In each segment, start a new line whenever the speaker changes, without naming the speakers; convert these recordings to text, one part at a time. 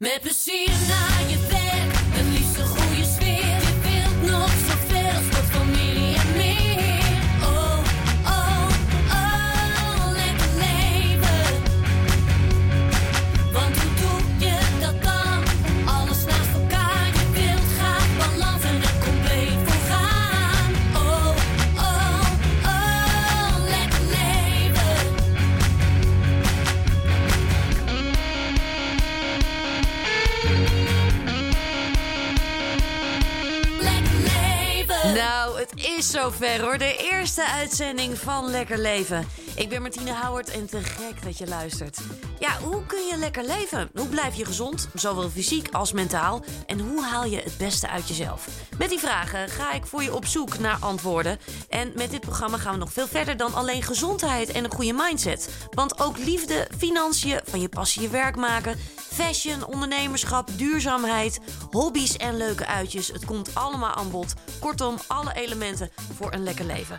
Met
uitzending van Lekker Leven. Ik ben Martine Houwert en te gek dat je luistert. Ja, hoe kun je lekker leven? Hoe blijf je gezond, zowel fysiek als mentaal? En hoe haal je het beste uit jezelf? Met die vragen ga ik voor je op zoek naar antwoorden. En met dit programma gaan we nog veel verder dan alleen gezondheid en een goede mindset. Want ook liefde, financiën, van je passie je werk maken, fashion, ondernemerschap, duurzaamheid, hobby's en leuke uitjes. Het komt allemaal aan bod. Kortom, alle elementen voor een lekker leven.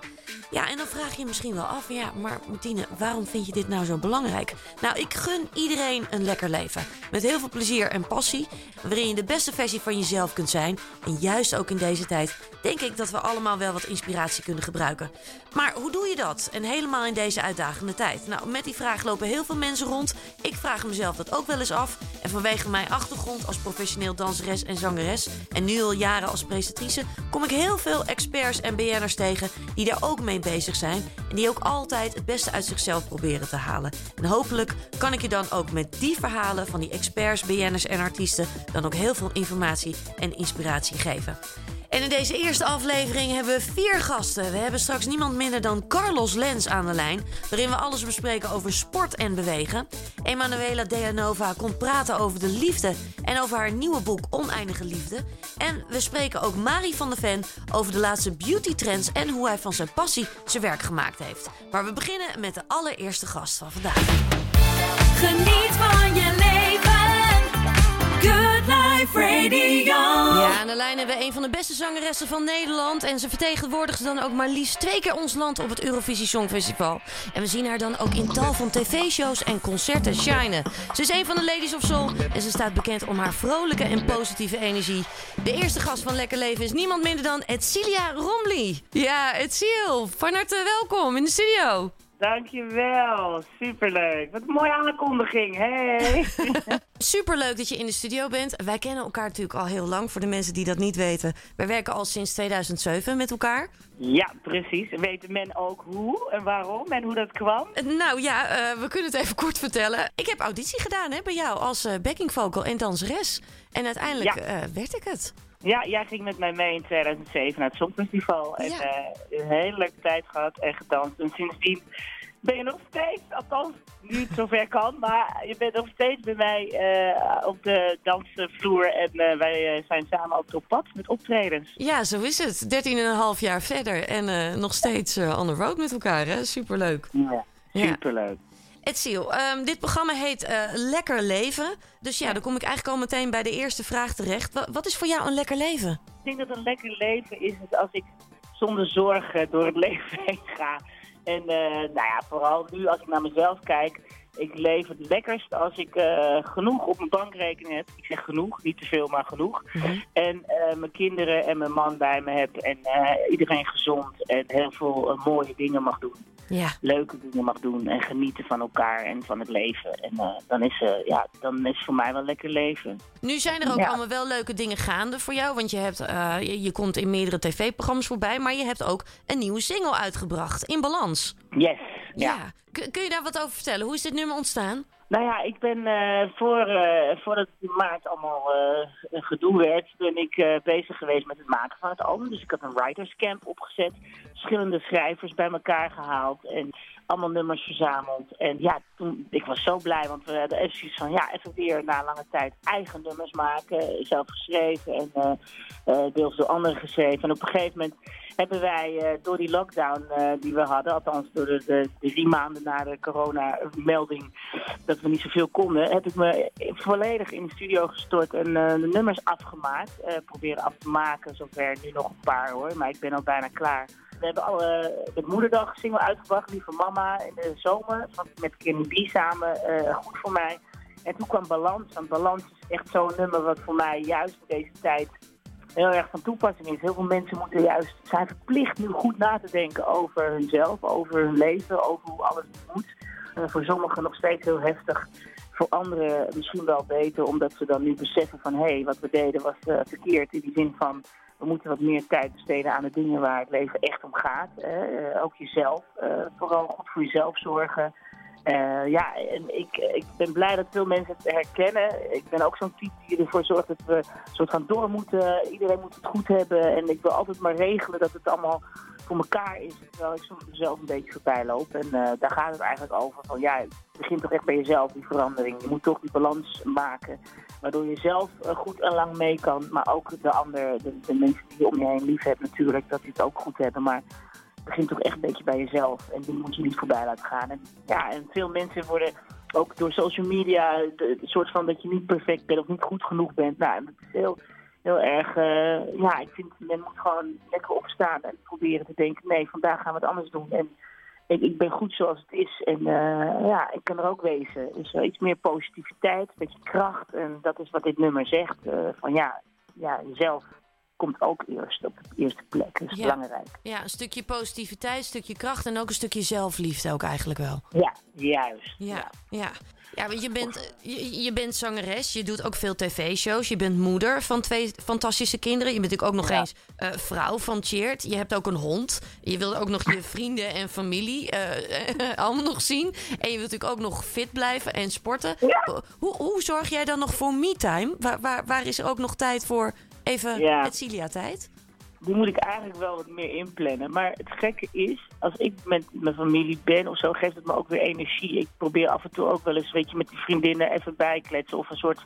Ja, en dan vraag je je misschien wel af, ja, maar Martine, waarom vind je dit nou zo belangrijk? Nou, ik gun iedereen een lekker leven. Met heel veel plezier en passie, waarin je de beste versie van jezelf kunt zijn. En juist ook in deze tijd denk ik dat we allemaal wel wat inspiratie kunnen gebruiken. Maar hoe doe je dat? En helemaal in deze uitdagende tijd. Nou, met die vraag lopen heel veel mensen rond. Ik vraag mezelf dat ook wel eens af. En vanwege mijn achtergrond als professioneel danseres en zangeres... en nu al jaren als presentatrice... kom ik heel veel experts en BN'ers tegen die daar ook mee bezig zijn... en die ook altijd het beste uit zichzelf proberen te halen. En hopelijk kan ik je dan ook met die verhalen van die experts, BN'ers en artiesten... dan ook heel veel informatie en inspiratie geven. En in deze eerste aflevering hebben we vier gasten. We hebben straks niemand minder dan Carlos Lens aan de lijn, waarin we alles bespreken over sport en bewegen. Emanuela Deanova komt praten over de liefde en over haar nieuwe boek Oneindige Liefde. En we spreken ook Marie van der Ven over de laatste beauty trends en hoe hij van zijn passie zijn werk gemaakt heeft. Maar we beginnen met de allereerste gast van vandaag.
Geniet van je leven. Life Radio.
Ja, aan de lijn we een van de beste zangeressen van Nederland. En ze vertegenwoordigt dan ook maar liefst twee keer ons land op het Eurovisie Songfestival. En we zien haar dan ook in tal van tv-shows en concerten shinen. Ze is een van de Ladies of Soul en ze staat bekend om haar vrolijke en positieve energie. De eerste gast van Lekker Leven is niemand minder dan Etcilia Romley. Ja, Etciel, van harte welkom in de studio.
Dankjewel, superleuk. Wat een mooie aankondiging, hey.
Superleuk dat je in de studio bent. Wij kennen elkaar natuurlijk al heel lang, voor de mensen die dat niet weten. Wij werken al sinds 2007 met elkaar.
ja, precies. Weet men ook hoe en waarom en hoe dat kwam?
Eh, Nou ja, eh, we kunnen het even kort vertellen. Ik heb auditie gedaan hè, bij jou als eh, backing vocal en danseres. En uiteindelijk
Ja.
werd ik het.
Ja, jij ging met mij mee in 2007 naar het Songfestival. En
Ja.
eh, een hele leuke tijd gehad en gedanst. En sindsdien ben je nog steeds, althans nu het zover kan, maar je bent nog steeds bij mij eh, op de dansvloer. En eh, wij zijn samen ook op pad met optredens.
Ja, zo is het. 13,5 jaar verder en nog steeds on the road met elkaar. Hè? Superleuk.
Ja,
Ja. Etziel, ehm, dit programma heet eh, Lekker Leven. Dus ja, dan kom ik eigenlijk al meteen bij de eerste vraag terecht. Wa- wat is voor jou een lekker leven?
Ik denk dat een lekker leven is het als ik zonder zorgen door het leven heen ga. En eh, nou ja, vooral nu als ik naar mezelf kijk. Ik leef het lekkerst als ik eh, genoeg op mijn bankrekening heb. Ik zeg genoeg, niet te veel, maar genoeg. En eh, mijn kinderen en mijn man bij me heb. En iedereen gezond en heel veel mooie dingen mag doen.
Ja,
Leuke dingen mag doen en genieten van elkaar en van het leven. En eh, dan, is, eh, ja, dan is voor mij wel lekker leven.
nu zijn er ook
Ja.
allemaal wel leuke dingen gaande voor jou. Want je, hebt, eh, je, je komt in meerdere tv-programma's voorbij. Maar je hebt ook een nieuwe single uitgebracht. In balans.
Yes,
Ja.
ja.
Kun, kun je daar wat over vertellen? Hoe is dit nummer ontstaan?
Nou ja, ik ben voor, voordat het in maart allemaal een gedoe werd, ben ik bezig geweest met het maken van het album. Dus ik had een writers camp opgezet, verschillende schrijvers bij elkaar gehaald en allemaal nummers verzameld. En ja, toen, ik was zo blij, want we hadden even zoiets van, ja, even weer na lange tijd eigen nummers maken, zelf geschreven en eh, eh, deels door anderen geschreven. En op een gegeven moment hebben wij eh, door die lockdown die we hadden, althans door de, drie maanden na de corona-melding, dat we niet zoveel konden, heb ik me volledig in de studio gestort en de nummers afgemaakt. proberen af te maken, zover nu nog een paar hoor, maar ik ben al bijna klaar. We hebben al eh, de moederdag single uitgebracht, Lieve Mama, in de zomer, van, met Kenny B samen, eh, goed voor mij. En toen kwam Balans. Want Balans is echt zo'n nummer wat voor mij juist in deze tijd heel erg van toepassing is. Heel veel mensen moeten juist zijn verplicht nu goed na te denken over hunzelf, over hun leven, over hoe alles moet. Voor sommigen nog steeds heel heftig. Voor anderen misschien wel beter, omdat ze dan nu beseffen van hé, hey, wat we deden was uh, verkeerd. In die zin van we moeten wat meer tijd besteden aan de dingen waar het leven echt om gaat. Uh, ook jezelf. vooral goed voor jezelf zorgen. Uh, ja, en ik, ik ben blij dat veel mensen het herkennen. Ik ben ook zo'n type die ervoor zorgt dat we soort van door moeten. Iedereen moet het goed hebben. En ik wil altijd maar regelen dat het allemaal voor elkaar is. Terwijl ik soms mezelf een beetje voorbij loop. En uh, daar gaat het eigenlijk over. Van ja, het begint toch echt bij jezelf, die verandering. Je moet toch die balans maken. Waardoor je zelf uh, goed en lang mee kan. Maar ook de ander, de, mensen die je om je heen lief hebt natuurlijk. Dat die het ook goed hebben. Maar het begint toch echt een beetje bij jezelf. En die moet je niet voorbij laten gaan. En, ja, en veel mensen worden ook door social media de, de soort van dat je niet perfect bent of niet goed genoeg bent. Nou, dat is heel, heel erg. Uh, ja, ik vind men moet gewoon lekker opstaan en proberen te denken: nee, vandaag gaan we het anders doen. En ik, ik ben goed zoals het is. En uh, ja, ik kan er ook wezen. Dus uh, iets meer positiviteit, een beetje kracht. En dat is wat dit nummer zegt. van ja, ja, jezelf komt ook eerst op de eerste plek. Dat is
Ja.
belangrijk.
Ja, een stukje positiviteit, een stukje kracht en ook een stukje zelfliefde ook eigenlijk wel.
Ja, juist.
Ja, ja. Ja, want je bent, je, je bent zangeres, je doet ook veel tv-shows, je bent moeder van twee fantastische kinderen. Je bent natuurlijk ook nog
Ja.
eens eh, vrouw van Cheert. Je hebt ook een hond. Je wilt ook nog je vrienden en familie eh, allemaal nog zien. En je wilt natuurlijk ook nog fit blijven en sporten. Hoe, hoe zorg jij dan nog voor me-time? Waar, waar, waar is er ook nog tijd voor even
Ja.
het Cilia-tijd?
Die moet ik eigenlijk wel wat meer inplannen. Maar het gekke is, als ik met mijn familie ben of zo, geeft het me ook weer energie. Ik probeer af en toe ook wel eens, weet je, met die vriendinnen even bijkletsen of een soort...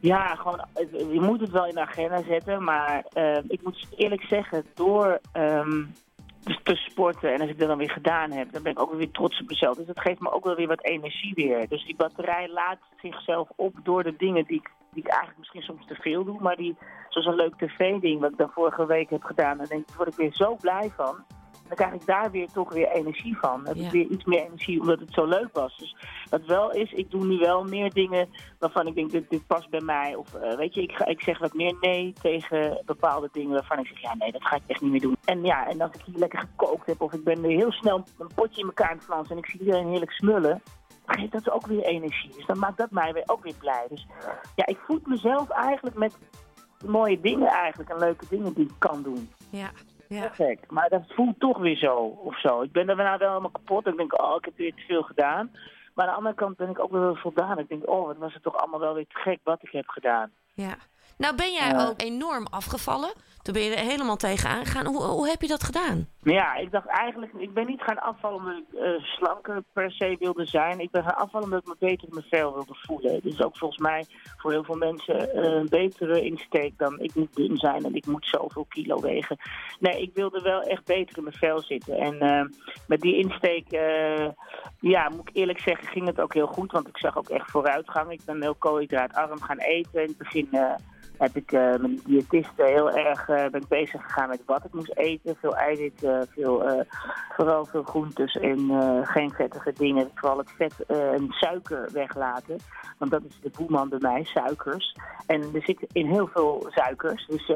Ja, gewoon, je moet het wel in de agenda zetten. Maar eh, ik moet eerlijk zeggen, door ehm, dus te sporten en als ik dat dan weer gedaan heb, dan ben ik ook weer trots op mezelf. Dus dat geeft me ook wel weer wat energie weer. Dus die batterij laat zichzelf op door de dingen die ik, die ik eigenlijk misschien soms te veel doe. Maar die, zoals een leuk tv-ding wat ik dan vorige week heb gedaan, dan denk ik, daar word ik weer zo blij van. Dan krijg ik daar weer toch weer energie van. Dan heb
Ja.
ik weer iets meer energie omdat het zo leuk was. Dus wat wel is, ik doe nu wel meer dingen waarvan ik denk, dit, dit past bij mij. Of eh, weet je, ik, ga, ik zeg wat meer nee tegen bepaalde dingen waarvan ik zeg, ja nee, dat ga ik echt niet meer doen. En ja, en als ik hier lekker gekookt heb of ik ben heel snel een potje in elkaar aan het flansen en ik zie iedereen heerlijk smullen. Geeft dat ook weer energie. Dus dan maakt dat mij weer ook weer blij. Dus ja, ik voed mezelf eigenlijk met mooie dingen eigenlijk en leuke dingen die ik kan doen.
Ja, ja.
Perfect. Maar dat voelt toch weer zo of zo. Ik ben er nou wel helemaal kapot. Ik denk, oh, ik heb weer te veel gedaan. Maar aan de andere kant ben ik ook wel voldaan. Ik denk, oh, wat was het toch allemaal wel weer te gek wat ik heb gedaan.
Ja. Nou ben jij
Ja.
ook enorm afgevallen. Toen ben je er helemaal tegenaan gegaan. Hoe, hoe heb je dat gedaan?
Maar ja, ik dacht eigenlijk, ik ben niet gaan afvallen omdat ik eh, slanker per se wilde zijn. Ik ben gaan afvallen omdat ik me beter in mijn vel wilde voelen. Dus ook volgens mij voor heel veel mensen eh, een betere insteek dan ik moet dun zijn en ik moet zoveel kilo wegen. Nee, ik wilde wel echt beter in mijn vel zitten. En eh, met die insteek, eh, ja, moet ik eerlijk zeggen, ging het ook heel goed. Want ik zag ook echt vooruitgang. Ik ben heel koolhydraatarm gaan eten. In het begin eh, heb ik eh met de diëtiste heel erg eh, ben ik bezig gegaan met wat ik moest eten. Veel eiwit, eh, veel, vooral veel groentes en geen vettige dingen. Vooral het vet en suiker weglaten. Want dat is de boeman bij mij, suikers. En er zit in heel veel suikers. Dus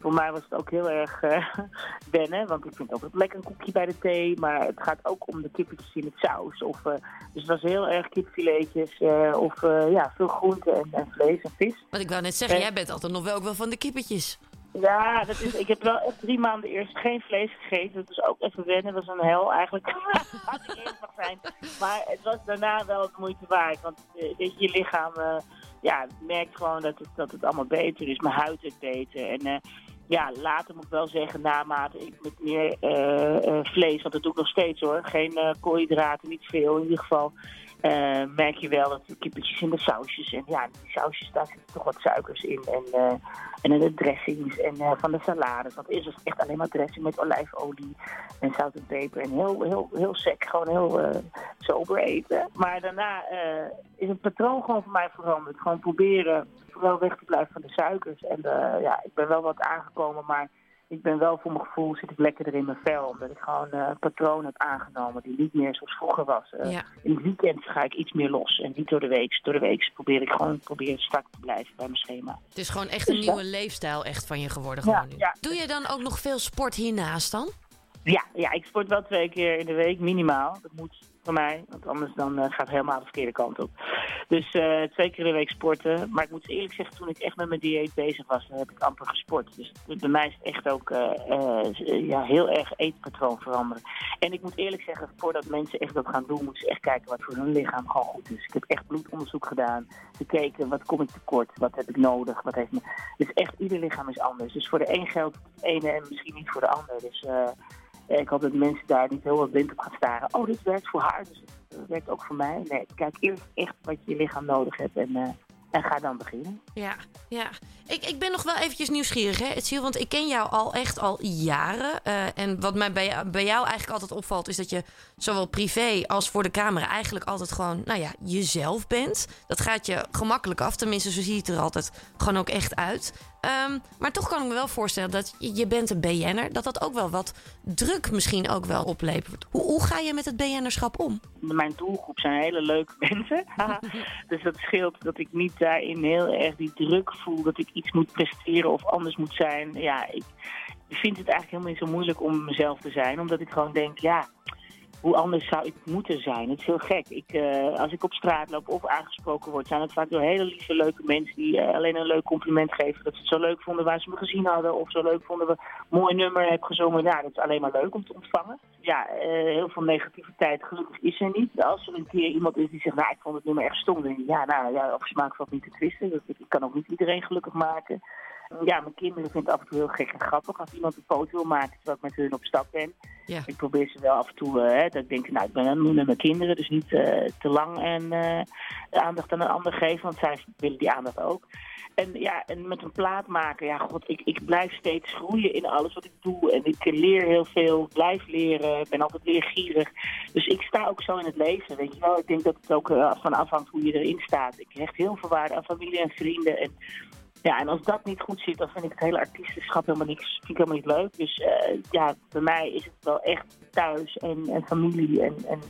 voor mij was het ook heel erg wennen. Want ik vind ook het lekker een koekje bij de thee. Maar het gaat ook om de kippetjes in het saus. Of, dus het was heel erg kipfiletjes. of ja, veel groenten en, en vlees en vis.
Want ik wou net zeggen, jij bent altijd nog wel ook wel van de kippetjes.
Ja, dat is, ik heb wel echt drie maanden eerst geen vlees gegeten. Dat was ook even wennen. Dat was een hel eigenlijk. Zijn. Maar het was daarna wel het moeite waard. Want eh, je, lichaam eh, ja, merkt gewoon dat het, dat het allemaal beter is. Mijn huid wordt beter. En eh, ja, later moet ik wel zeggen, naarmate ik met meer vlees, want dat doe ik nog steeds hoor. Geen koolhydraten, niet veel in ieder geval. Eh, merk je wel dat de kippetjes in de sausjes. En ja, die sausjes, daar zitten toch wat suikers in. En, eh, en in de dressings en eh, van de salades. Want eerst was het echt alleen maar dressing met olijfolie en zout en peper. En heel, heel, heel sec, gewoon heel sober eten. Maar daarna is het patroon gewoon voor mij veranderd. Gewoon proberen vooral weg te blijven van de suikers. En ja, ik ben wel wat aangekomen, maar ik ben wel voor mijn gevoel zit ik lekkerder in mijn vel. Omdat ik gewoon eh, een patroon heb aangenomen die niet meer zoals vroeger was. Eh,
Ja.
In het weekend ga ik iets meer los. En niet door de week. Door de week probeer ik gewoon probeer strak te blijven bij mijn schema.
Het is gewoon echt een
Dus
nieuwe leefstijl echt van je geworden
Ja,
gewoon nu. Doe je dan ook nog veel sport hiernaast dan?
Ja, ja, ik sport wel twee keer in de week, minimaal. Dat moet voor mij, want anders dan eh, gaat het helemaal de verkeerde kant op. Dus eh, twee keer de week sporten. Maar ik moet eerlijk zeggen, toen ik echt met mijn dieet bezig was, heb ik amper gesport. Dus bij mij is het echt ook eh, ja, heel erg eetpatroon veranderen. En ik moet eerlijk zeggen, voordat mensen echt dat gaan doen, moeten ze echt kijken wat voor hun lichaam gewoon goed is. Ik heb echt bloedonderzoek gedaan, gekeken wat kom ik tekort, wat heb ik nodig, wat heeft me... Dus echt, ieder lichaam is anders. Dus voor de een geldt het ene en misschien niet voor de ander. Dus... eh, Ik hoop dat mensen daar niet heel erg blind op gaan staren. Oh, dit werkt voor haar, dus het werkt ook voor mij. Nee, kijk eerst echt wat je lichaam nodig hebt en, eh, en ga dan beginnen.
Ja, ja. Ik, ik ben nog wel eventjes nieuwsgierig, hè, Etiel, want ik ken jou al echt al jaren. Eh, en wat mij bij, bij jou eigenlijk altijd opvalt, is dat je zowel privé als voor de camera eigenlijk altijd gewoon, nou ja, jezelf bent. Dat gaat je gemakkelijk af, tenminste, zo ziet het er altijd gewoon ook echt uit. Ehm, maar toch kan ik me wel voorstellen dat je, je bent een BN'er, dat dat ook wel wat druk misschien ook wel oplevert. Hoe, hoe ga je met het BN'erschap om?
Mijn doelgroep zijn hele leuke mensen. dus dat scheelt dat ik niet daarin heel erg die druk voel dat ik iets moet presteren of anders moet zijn. Ja, ik vind het eigenlijk helemaal niet zo moeilijk om mezelf te zijn, omdat ik gewoon denk, ja, hoe anders zou ik moeten zijn? Het is heel gek. Ik, eh, als ik op straat loop of aangesproken word, zijn het vaak door hele lieve, leuke mensen die eh, alleen een leuk compliment geven. Dat ze het zo leuk vonden waar ze me gezien hadden. Of zo leuk vonden we een mooi nummer heb gezongen. Ja, dat is alleen maar leuk om te ontvangen. Ja, eh, heel veel negativiteit gelukkig is er niet. Als er een keer iemand is die zegt, nou, ik vond het nummer echt stom. Dan ja, nou, ja, over smaak valt niet te twisten. Dat, ik kan ook niet iedereen gelukkig maken. Ja, mijn kinderen vinden het af en toe heel gek en grappig als iemand een foto wil maken terwijl ik met hun op stap ben.
Ja.
Ik probeer ze wel af en toe, eh, hè, dat ik denk, nou, ik ben nu met mijn kinderen, dus niet eh, te lang en eh, aandacht aan een ander geven, want zij willen die aandacht ook. En ja, en met een plaat maken, ja, god, ik, ik blijf steeds groeien in alles wat ik doe. En ik leer heel veel, blijf leren, ben altijd leergierig. Dus ik sta ook zo in het leven, weet je wel. Ik denk dat het ook eh, van afhangt hoe je erin staat. Ik hecht heel veel waarde aan familie en vrienden. En ja, en als dat niet goed zit, dan vind ik het hele artiestenschap helemaal niks. Vind ik helemaal niet leuk. Dus eh, ja, bij mij is het wel echt thuis en, en familie en, en,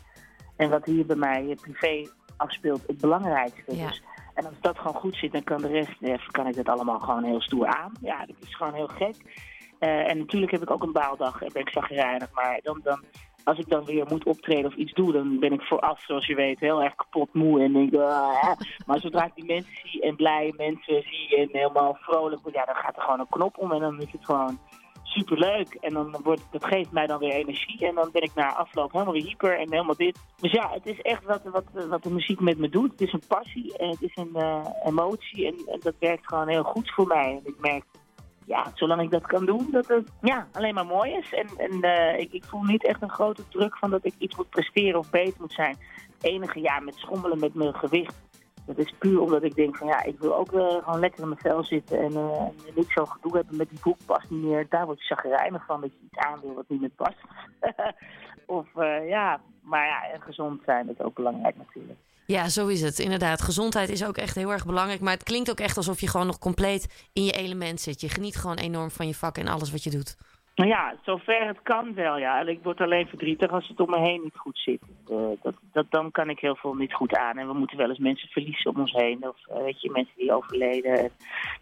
en wat hier bij mij eh, privé afspeelt het belangrijkste.
Ja.
Dus, en als dat gewoon goed zit, dan kan de rest, eh, kan ik dat allemaal gewoon heel stoer aan. Ja, dat is gewoon heel gek. En natuurlijk heb ik ook een baaldag en ben ik zagrijnig, maar dan, dan, als ik dan weer moet optreden of iets doe, dan ben ik vooraf, zoals je weet, heel erg kapot moe. En denk, ah. Maar zodra ik die mensen zie en blij mensen zie en helemaal vrolijk, ja, dan gaat er gewoon een knop om en dan is het gewoon superleuk. En dan wordt, dat geeft mij dan weer energie en dan ben ik na afloop helemaal weer hyper en helemaal dit. Dus ja, het is echt wat, wat, wat de muziek met me doet. Het is een passie en het is een eh, emotie en, en dat werkt gewoon heel goed voor mij. En ik merk ja, zolang ik dat kan doen, dat het ja, alleen maar mooi is. En, en eh, ik, ik voel niet echt een grote druk van dat ik iets moet presteren of beter moet zijn. Het enige, ja, met schommelen met mijn gewicht. Dat is puur omdat ik denk van ja, ik wil ook eh, gewoon lekker in mijn vel zitten en, eh, en niet zo gedoe hebben met die boek past niet meer. Daar word je chagrijnig van dat je iets aan wil wat niet meer past. of eh, ja, maar ja, en gezond zijn is ook belangrijk natuurlijk.
Ja, zo is het. Inderdaad, gezondheid is ook echt heel erg belangrijk. Maar het klinkt ook echt alsof je gewoon nog compleet in je element zit. Je geniet gewoon enorm van je vak en alles wat je doet.
Nou ja, zover het kan wel, ja. En ik word alleen verdrietig als het om me heen niet goed zit. Eh, dat, dat, dan kan ik heel veel niet goed aan. En we moeten wel eens mensen verliezen om ons heen. Of eh, weet je, mensen die overleden. En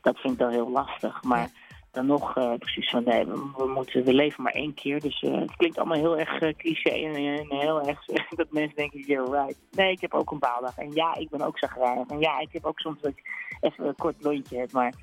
Dat vind ik dan heel lastig. Maar dan nog eh, precies van, nee, we, moeten, we leven maar één keer. Dus eh, het klinkt allemaal heel erg eh, cliché en, en heel erg dat mensen denken, you're right. Nee, ik heb ook een baaldag. En ja, ik ben ook zagrijnig. En ja, ik heb ook soms dat ik even een kort lontje heb. Maar,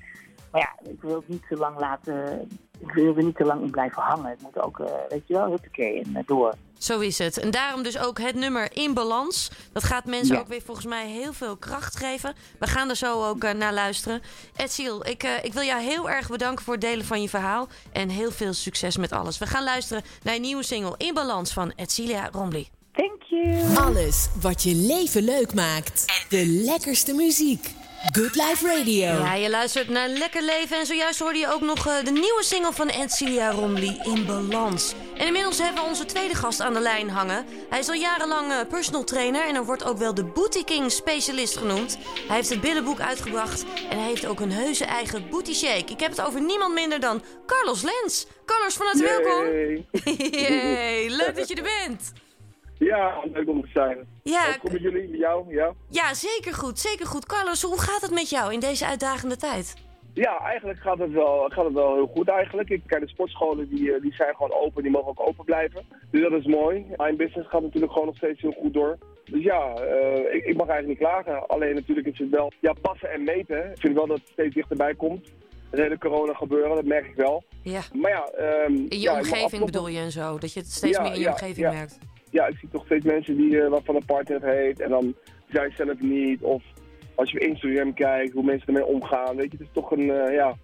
maar ja, ik wil het niet te lang laten... Ik wil er niet te lang in blijven hangen. Het moet ook, eh, weet je wel, huppakee en eh, door.
Zo is het. En daarom dus ook het nummer in balans. Dat gaat mensen
Ja.
ook weer volgens mij heel veel kracht geven. We gaan er zo ook eh, naar luisteren. Edziel, ik, eh, ik wil jou heel erg bedanken voor het delen van je verhaal. En heel veel succes met alles. We gaan luisteren naar een nieuwe single in balans van Edcilia Rombly.
Thank you!
Alles wat je leven leuk maakt. De lekkerste muziek. Good Life Radio.
Ja, je luistert naar Lekker Leven. En zojuist hoorde je ook nog eh, de nieuwe single van Edcilia Rombly in balans. En inmiddels hebben we onze tweede gast aan de lijn hangen. Hij is al jarenlang eh, personal trainer en er wordt ook wel de Booty King specialist genoemd. Hij heeft het billenboek uitgebracht en hij heeft ook een heuse eigen booty shake. Ik heb het over niemand minder dan Carlos Lens. Carlos, van harte welkom.
Yay.
Yay, leuk dat je er bent.
Ja, leuk om te zijn.
Ja,
Ook goed met jullie, met jou? Ja?
ja, zeker goed, zeker goed. Carlos, hoe gaat het met jou in deze uitdagende tijd?
ja, eigenlijk gaat het, wel, gaat het wel heel goed eigenlijk. Ik, kijk, de sportscholen die, eh, die zijn gewoon open, die mogen ook open blijven. Dus dat is mooi. Mijn business gaat natuurlijk gewoon nog steeds heel goed door. Dus ja, eh, ik, ik mag eigenlijk niet klagen. Alleen natuurlijk is het wel ja, passen en meten. Ik vind wel dat het steeds dichterbij komt. Het hele corona gebeuren, dat merk ik wel.
Ja,
Maar ja... ehm,
in je
ja,
omgeving bedoel je en zo, dat je het steeds
Ja,
meer in je omgeving merkt.
Ja, ik zie toch steeds mensen die eh, waarvan een partner het heet en dan zij zelf niet. Of als je op Instagram kijkt, hoe mensen ermee omgaan. Weet je, het is toch een, eh, ja...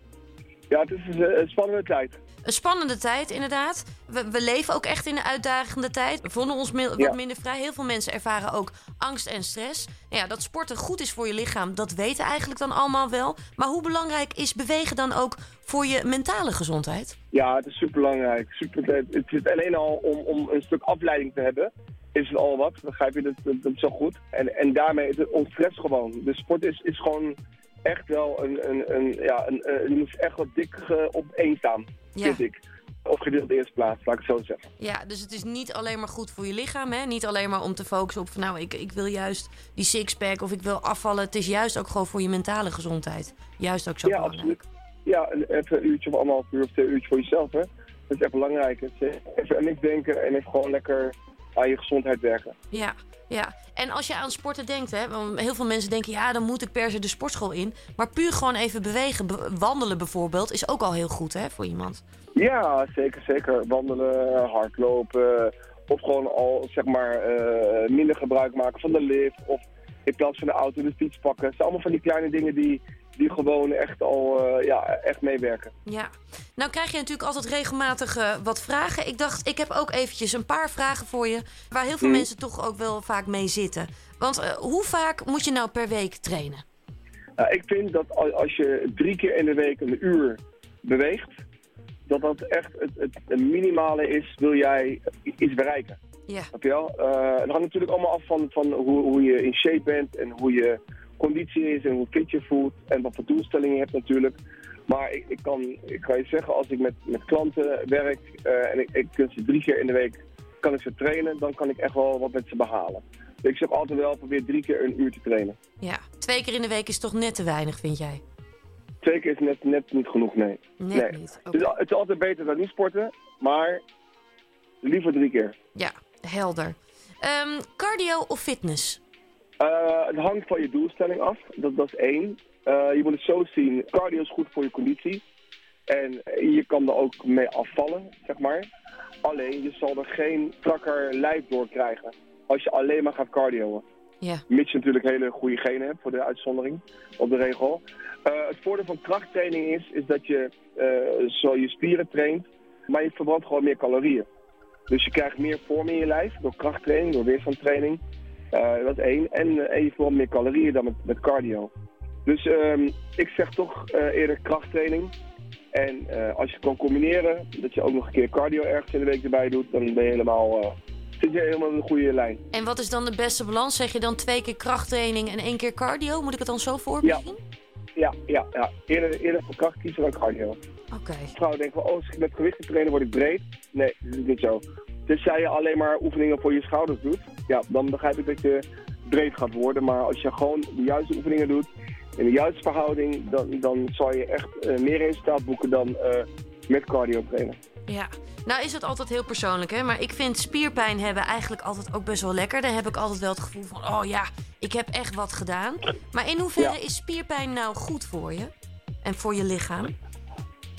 Ja, het is een, een spannende tijd.
Een spannende tijd, inderdaad. We, we leven ook echt in een uitdagende tijd. We voelen ons wat
Ja.
minder vrij. Heel veel mensen ervaren ook angst en stress. Nou ja, dat sporten goed is voor je lichaam, dat weten eigenlijk dan allemaal wel. Maar hoe belangrijk is bewegen dan ook voor je mentale gezondheid?
Ja, het is superbelangrijk. Super, het is alleen al om, om een stuk afleiding te hebben, is het al wat. Begrijp je dat, dat, dat is zo goed. En, en daarmee is het ontstress gewoon. De sport is, is gewoon echt wel een, een, een ja, een, een, je moet echt wat dik eh, op één staan,
Ja.
vind ik. Of gedeeld de eerste plaats, laat ik het zo zeggen.
Ja, dus het is niet alleen maar goed voor je lichaam. Hè? Niet alleen maar om te focussen op van nou, ik, ik wil juist die sixpack of ik wil afvallen. Het is juist ook gewoon voor je mentale gezondheid. Juist ook zo
ja,
belangrijk.
absoluut. Ja, en even een uurtje of anderhalf uur of twee uurtjes voor jezelf, hè. Dat is echt belangrijk. Is Even aan niks denken en even gewoon lekker aan je gezondheid werken.
Ja, ja. En als je aan sporten denkt, hè, want heel veel mensen denken, ja, dan moet ik per se de sportschool in. Maar puur gewoon even bewegen, be- wandelen bijvoorbeeld, is ook al heel goed hè, voor iemand.
Ja, zeker, zeker. Wandelen, hardlopen. Of gewoon al, zeg maar, eh, minder gebruik maken van de lift. Of in plaats van de auto de fiets pakken. Het zijn allemaal van die kleine dingen die, die gewoon echt al, eh, ja, echt meewerken.
Ja. Nou krijg je natuurlijk altijd regelmatig eh, wat vragen. Ik dacht, ik heb ook eventjes een paar vragen voor je, waar heel veel
Mhm.
mensen toch ook wel vaak mee zitten. Want eh, hoe vaak moet je nou per week trainen?
Nou, ik vind dat al- als je drie keer in de week een uur beweegt, dat dat echt het, het, het minimale is, wil jij iets bereiken.
Ja,
Snap je wel? Het hangt natuurlijk allemaal af van, van hoe, hoe je in shape bent en hoe je conditie is en hoe fit je voelt en wat voor doelstellingen je hebt natuurlijk. Maar ik, ik, kan, ik kan je zeggen, als ik met, met klanten werk eh, en ik, ik kun ze drie keer in de week kan ik ze trainen, dan kan ik echt wel wat met ze behalen. Dus ik zeg altijd wel, probeer drie keer een uur te trainen.
ja. Twee keer in de week is toch net te weinig, vind jij?
Twee keer is net, net niet genoeg, nee.
Net
Nee.
niet.
Dus het is altijd beter dan niet sporten, maar liever drie keer.
Ja, helder. Ehm, cardio of fitness?
Eh, het hangt van je doelstelling af, dat, dat is één. Eh, je moet het zo zien, cardio is goed voor je conditie. En je kan er ook mee afvallen, zeg maar. Alleen, je zal er geen strakker lijf door krijgen als je alleen maar gaat cardioen.
Ja,
Mits je natuurlijk hele goede genen hebt voor de uitzondering op de regel. Eh, het voordeel van krachttraining is, is dat je zo je spieren traint, maar je verbrandt gewoon meer calorieën. Dus je krijgt meer vorm in je lijf door krachttraining, door weerstandtraining. Eh, dat is één. En, eh, en je meer calorieën dan met, met cardio. Dus ehm, ik zeg toch eh, eerder krachttraining. En als je het kan combineren, dat je ook nog een keer cardio ergens in de week erbij doet, dan ben je helemaal, zit je helemaal in een goede lijn.
En wat is dan de beste balans? Zeg je dan twee keer krachttraining en één keer cardio? Moet ik het dan zo voor
Ja. Ja, ja, ja. Eerder, eerder voor kracht kiezen dan cardio.
Oké.
Vrouwen denken van, oh, als ik met gewichten trainen word ik breed. Nee, dat is niet zo. Tenzij je alleen maar oefeningen voor je schouders doet, ja, dan begrijp ik dat je breed gaat worden. Maar als je gewoon de juiste oefeningen doet, in de juiste verhouding, dan, dan zal je echt eh, meer resultaat boeken dan eh, met cardio trainen.
Ja. Nou is het altijd heel persoonlijk, hè? Maar ik vind spierpijn hebben eigenlijk altijd ook best wel lekker. Dan heb ik altijd wel het gevoel van, oh ja, ik heb echt wat gedaan. Maar in hoeverre
Ja.
is spierpijn nou goed voor je? En voor je lichaam?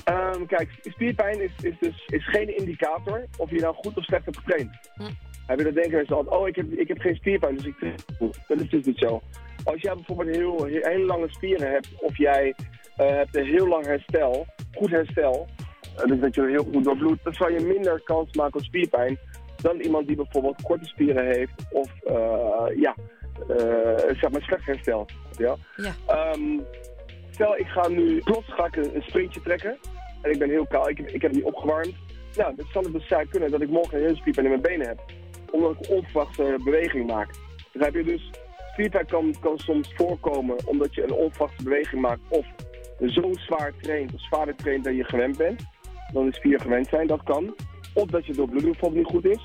Ehm, kijk, spierpijn is, is dus is geen indicator of je nou goed of slecht hebt getraind.
Hm.
Heb je dat denken mensen altijd, oh, ik heb, ik heb geen spierpijn, dus ik train goed. Dat is dus niet zo. Als jij bijvoorbeeld heel, heel, lange spieren hebt, of jij eh, hebt een heel lang herstel, goed herstel, eh, dus dat je heel goed doorbloedt, dan zal je minder kans maken op spierpijn dan iemand die bijvoorbeeld korte spieren heeft, of eh, ja, zeg maar slecht herstel. Ja?
Ja.
Ehm, stel, ik ga nu plots ga ik een, een sprintje trekken. En ik ben heel koud, ik, heb- ik heb niet opgewarmd. Nou, het zal het dus zijn kunnen dat ik morgen een heuspierpijn in mijn benen heb. Omdat ik een onverwachte beweging maak. Begrijp je? Dus spierpijn kan, kan soms voorkomen omdat je een onverwachte beweging maakt. Of zo zwaar traint, of zwaarder traint dan je gewend bent. Dan de spieren gewend zijn, dat kan. Of dat je door bloeddruk niet goed is.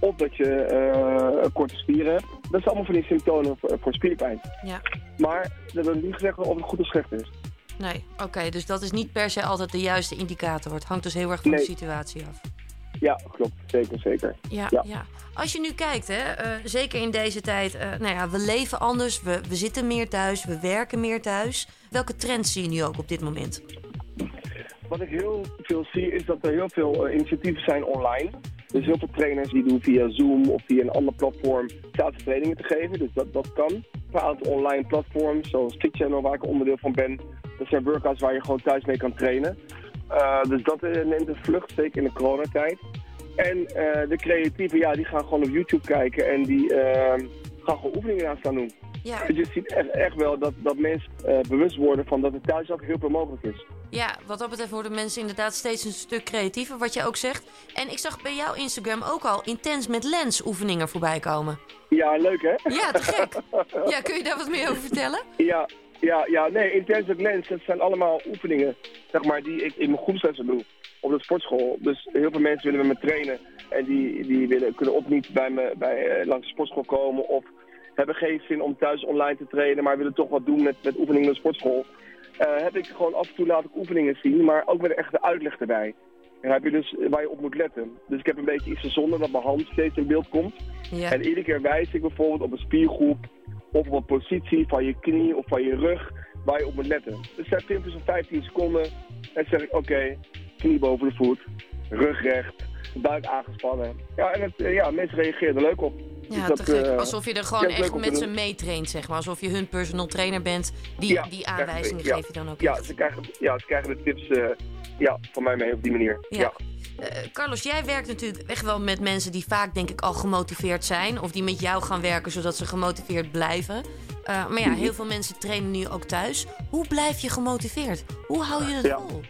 Of dat je eh, korte spieren hebt. Dat zijn allemaal van die symptomen voor, voor spierpijn.
Ja.
Maar dat wil niet gezegd of het goed of slecht is.
Nee, oké, dus dat is niet per se altijd de juiste indicator. Het hangt dus heel erg van de situatie af.
Ja, klopt. Zeker, zeker.
Ja,
Ja.
ja. Als je nu kijkt, hè, eh, zeker in deze tijd, eh, nou ja, we leven anders, we, we zitten meer thuis, we werken meer thuis. Welke trends zie je nu ook op dit moment?
Wat ik heel veel zie is dat er heel veel eh, initiatieven zijn online. Dus heel veel trainers die doen via Zoom of via een ander platform gratis trainingen te geven. Dus dat, dat kan. Een aantal online platforms zoals Fit Channel waar ik onderdeel van ben. Dat zijn workouts waar je gewoon thuis mee kan trainen. Eh, dus dat eh, neemt een vlucht, zeker in de coronatijd. En eh, de creatieven, ja, die gaan gewoon op YouTube kijken en die eh, gaan gewoon oefeningen aan staan doen.
Ja,
Dus je ziet echt, echt wel dat, dat mensen bewust worden van dat het thuis ook heel veel mogelijk is.
ja, wat dat betreft worden mensen inderdaad steeds een stuk creatiever, wat je ook zegt. En ik zag bij jouw Instagram ook al intens met lens oefeningen voorbij komen.
Ja, leuk hè?
Ja, te gek. Ja, kun je daar wat meer over vertellen?
Ja, ja, ja, nee, intensive lens, dat zijn allemaal oefeningen, zeg maar, die ik in mijn groepslessen doe op de sportschool. Dus heel veel mensen willen met me trainen en die, die willen, kunnen of niet bij me bij, eh, langs de sportschool komen of hebben geen zin om thuis online te trainen, maar willen toch wat doen met, met oefeningen in de sportschool. Eh, heb ik gewoon af en toe laat ik oefeningen zien, maar ook met een echte uitleg erbij. En heb je dus waar je op moet letten. Dus ik heb een beetje iets verzonnen dat mijn hand steeds in beeld komt.
Ja,
En iedere keer wijs ik bijvoorbeeld op een spiergroep of op een positie van je knie of van je rug waar je op moet letten. Dus zijn filmpjes van 15 seconden en zeg ik oké, knie boven de voet, rug recht, buik aangespannen. Ja, en het, eh, ja, mensen reageren er leuk op.
ja
Dus
te gek.
eh,
Alsof je er gewoon echt met ze meetraint, zeg maar. Alsof je hun personal trainer bent. Die,
Ja,
die aanwijzingen
ja,
geef je dan ook
Ja,
echt.
ze krijgen, ja, ze krijgen de tips eh, ja, van mij mee op die manier.
Ja.
ja.
Eh, Carlos, jij werkt natuurlijk echt wel met mensen die vaak denk ik al gemotiveerd zijn. Of die met jou gaan werken zodat ze gemotiveerd blijven. Eh, maar ja,
Mhm.
heel veel mensen trainen nu ook thuis. Hoe blijf je gemotiveerd? Hoe hou je het
Ja.
vol?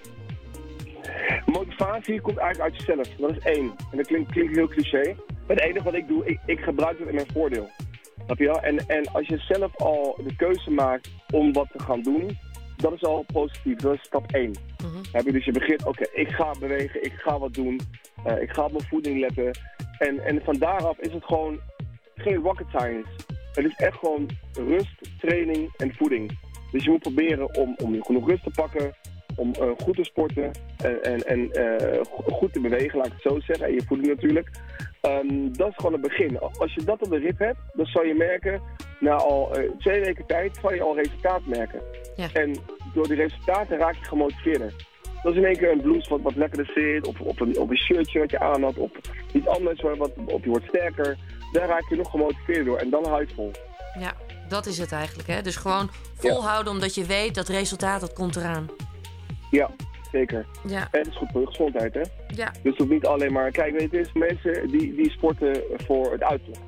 Motivatie komt eigenlijk uit jezelf. Dat is één. En dat klinkt, klinkt heel cliché. Maar het enige wat ik doe, ik, ik gebruik het in mijn voordeel. Snap je wel? En, en als je zelf al de keuze maakt om wat te gaan doen, dat is al positief. Dat is stap één.
Mhm.
Heb je dus je begint, oké, ik ga bewegen, ik ga wat doen, eh, ik ga op mijn voeding letten. En, en van daaraf is het gewoon geen rocket science. Het is echt gewoon rust, training en voeding. Dus je moet proberen om, om genoeg rust te pakken, om eh, goed te sporten en, en, en eh, go- goed te bewegen, laat ik het zo zeggen. En je voeding natuurlijk. Ehm, dat is gewoon het begin. Als je dat op de rit hebt, dan zal je merken, na al eh, twee weken tijd, zal je al resultaat merken.
Ja.
En door die resultaten raak je gemotiveerder. Dat is in één keer een blouse wat, wat lekkerder zit, of op een, op een shirtje wat je aan had, of iets anders, waar wat, of je wordt sterker. Daar raak je nog gemotiveerder door en dan hou je het vol.
Ja, dat is het eigenlijk. Hè? Dus gewoon volhouden omdat je weet dat resultaat, dat komt eraan.
Ja, zeker.
Ja,
En het is goed voor je gezondheid, hè?
ja,
Dus het hoeft niet alleen maar... Kijk, weet je, het is mensen die, die sporten voor het uiterlijk.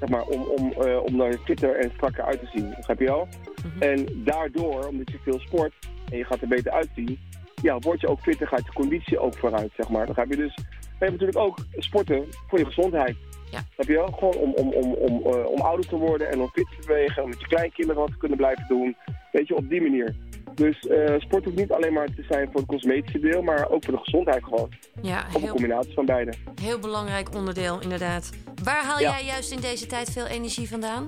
Zeg maar, om, om, eh, om er fitter en strakker uit te zien. Begrijp je wel?
Mhm.
En daardoor, omdat je veel sport en je gaat er beter uitzien... Ja, word je ook fitter, gaat je conditie ook vooruit, zeg maar. Dan heb je dus... We hebben natuurlijk ook sporten voor je gezondheid.
Ja.
Heb je wel? Gewoon om, om, om, om, eh, om ouder te worden en om fit te bewegen. Om met je kleinkinderen wat te kunnen blijven doen. Weet je, op die manier. Dus eh, sport hoeft niet alleen maar te zijn voor het cosmetische deel, maar ook voor de gezondheid gewoon.
ja
Of een combinatie van beide.
heel belangrijk onderdeel inderdaad. Waar haal
Ja.
jij juist in deze tijd veel energie vandaan?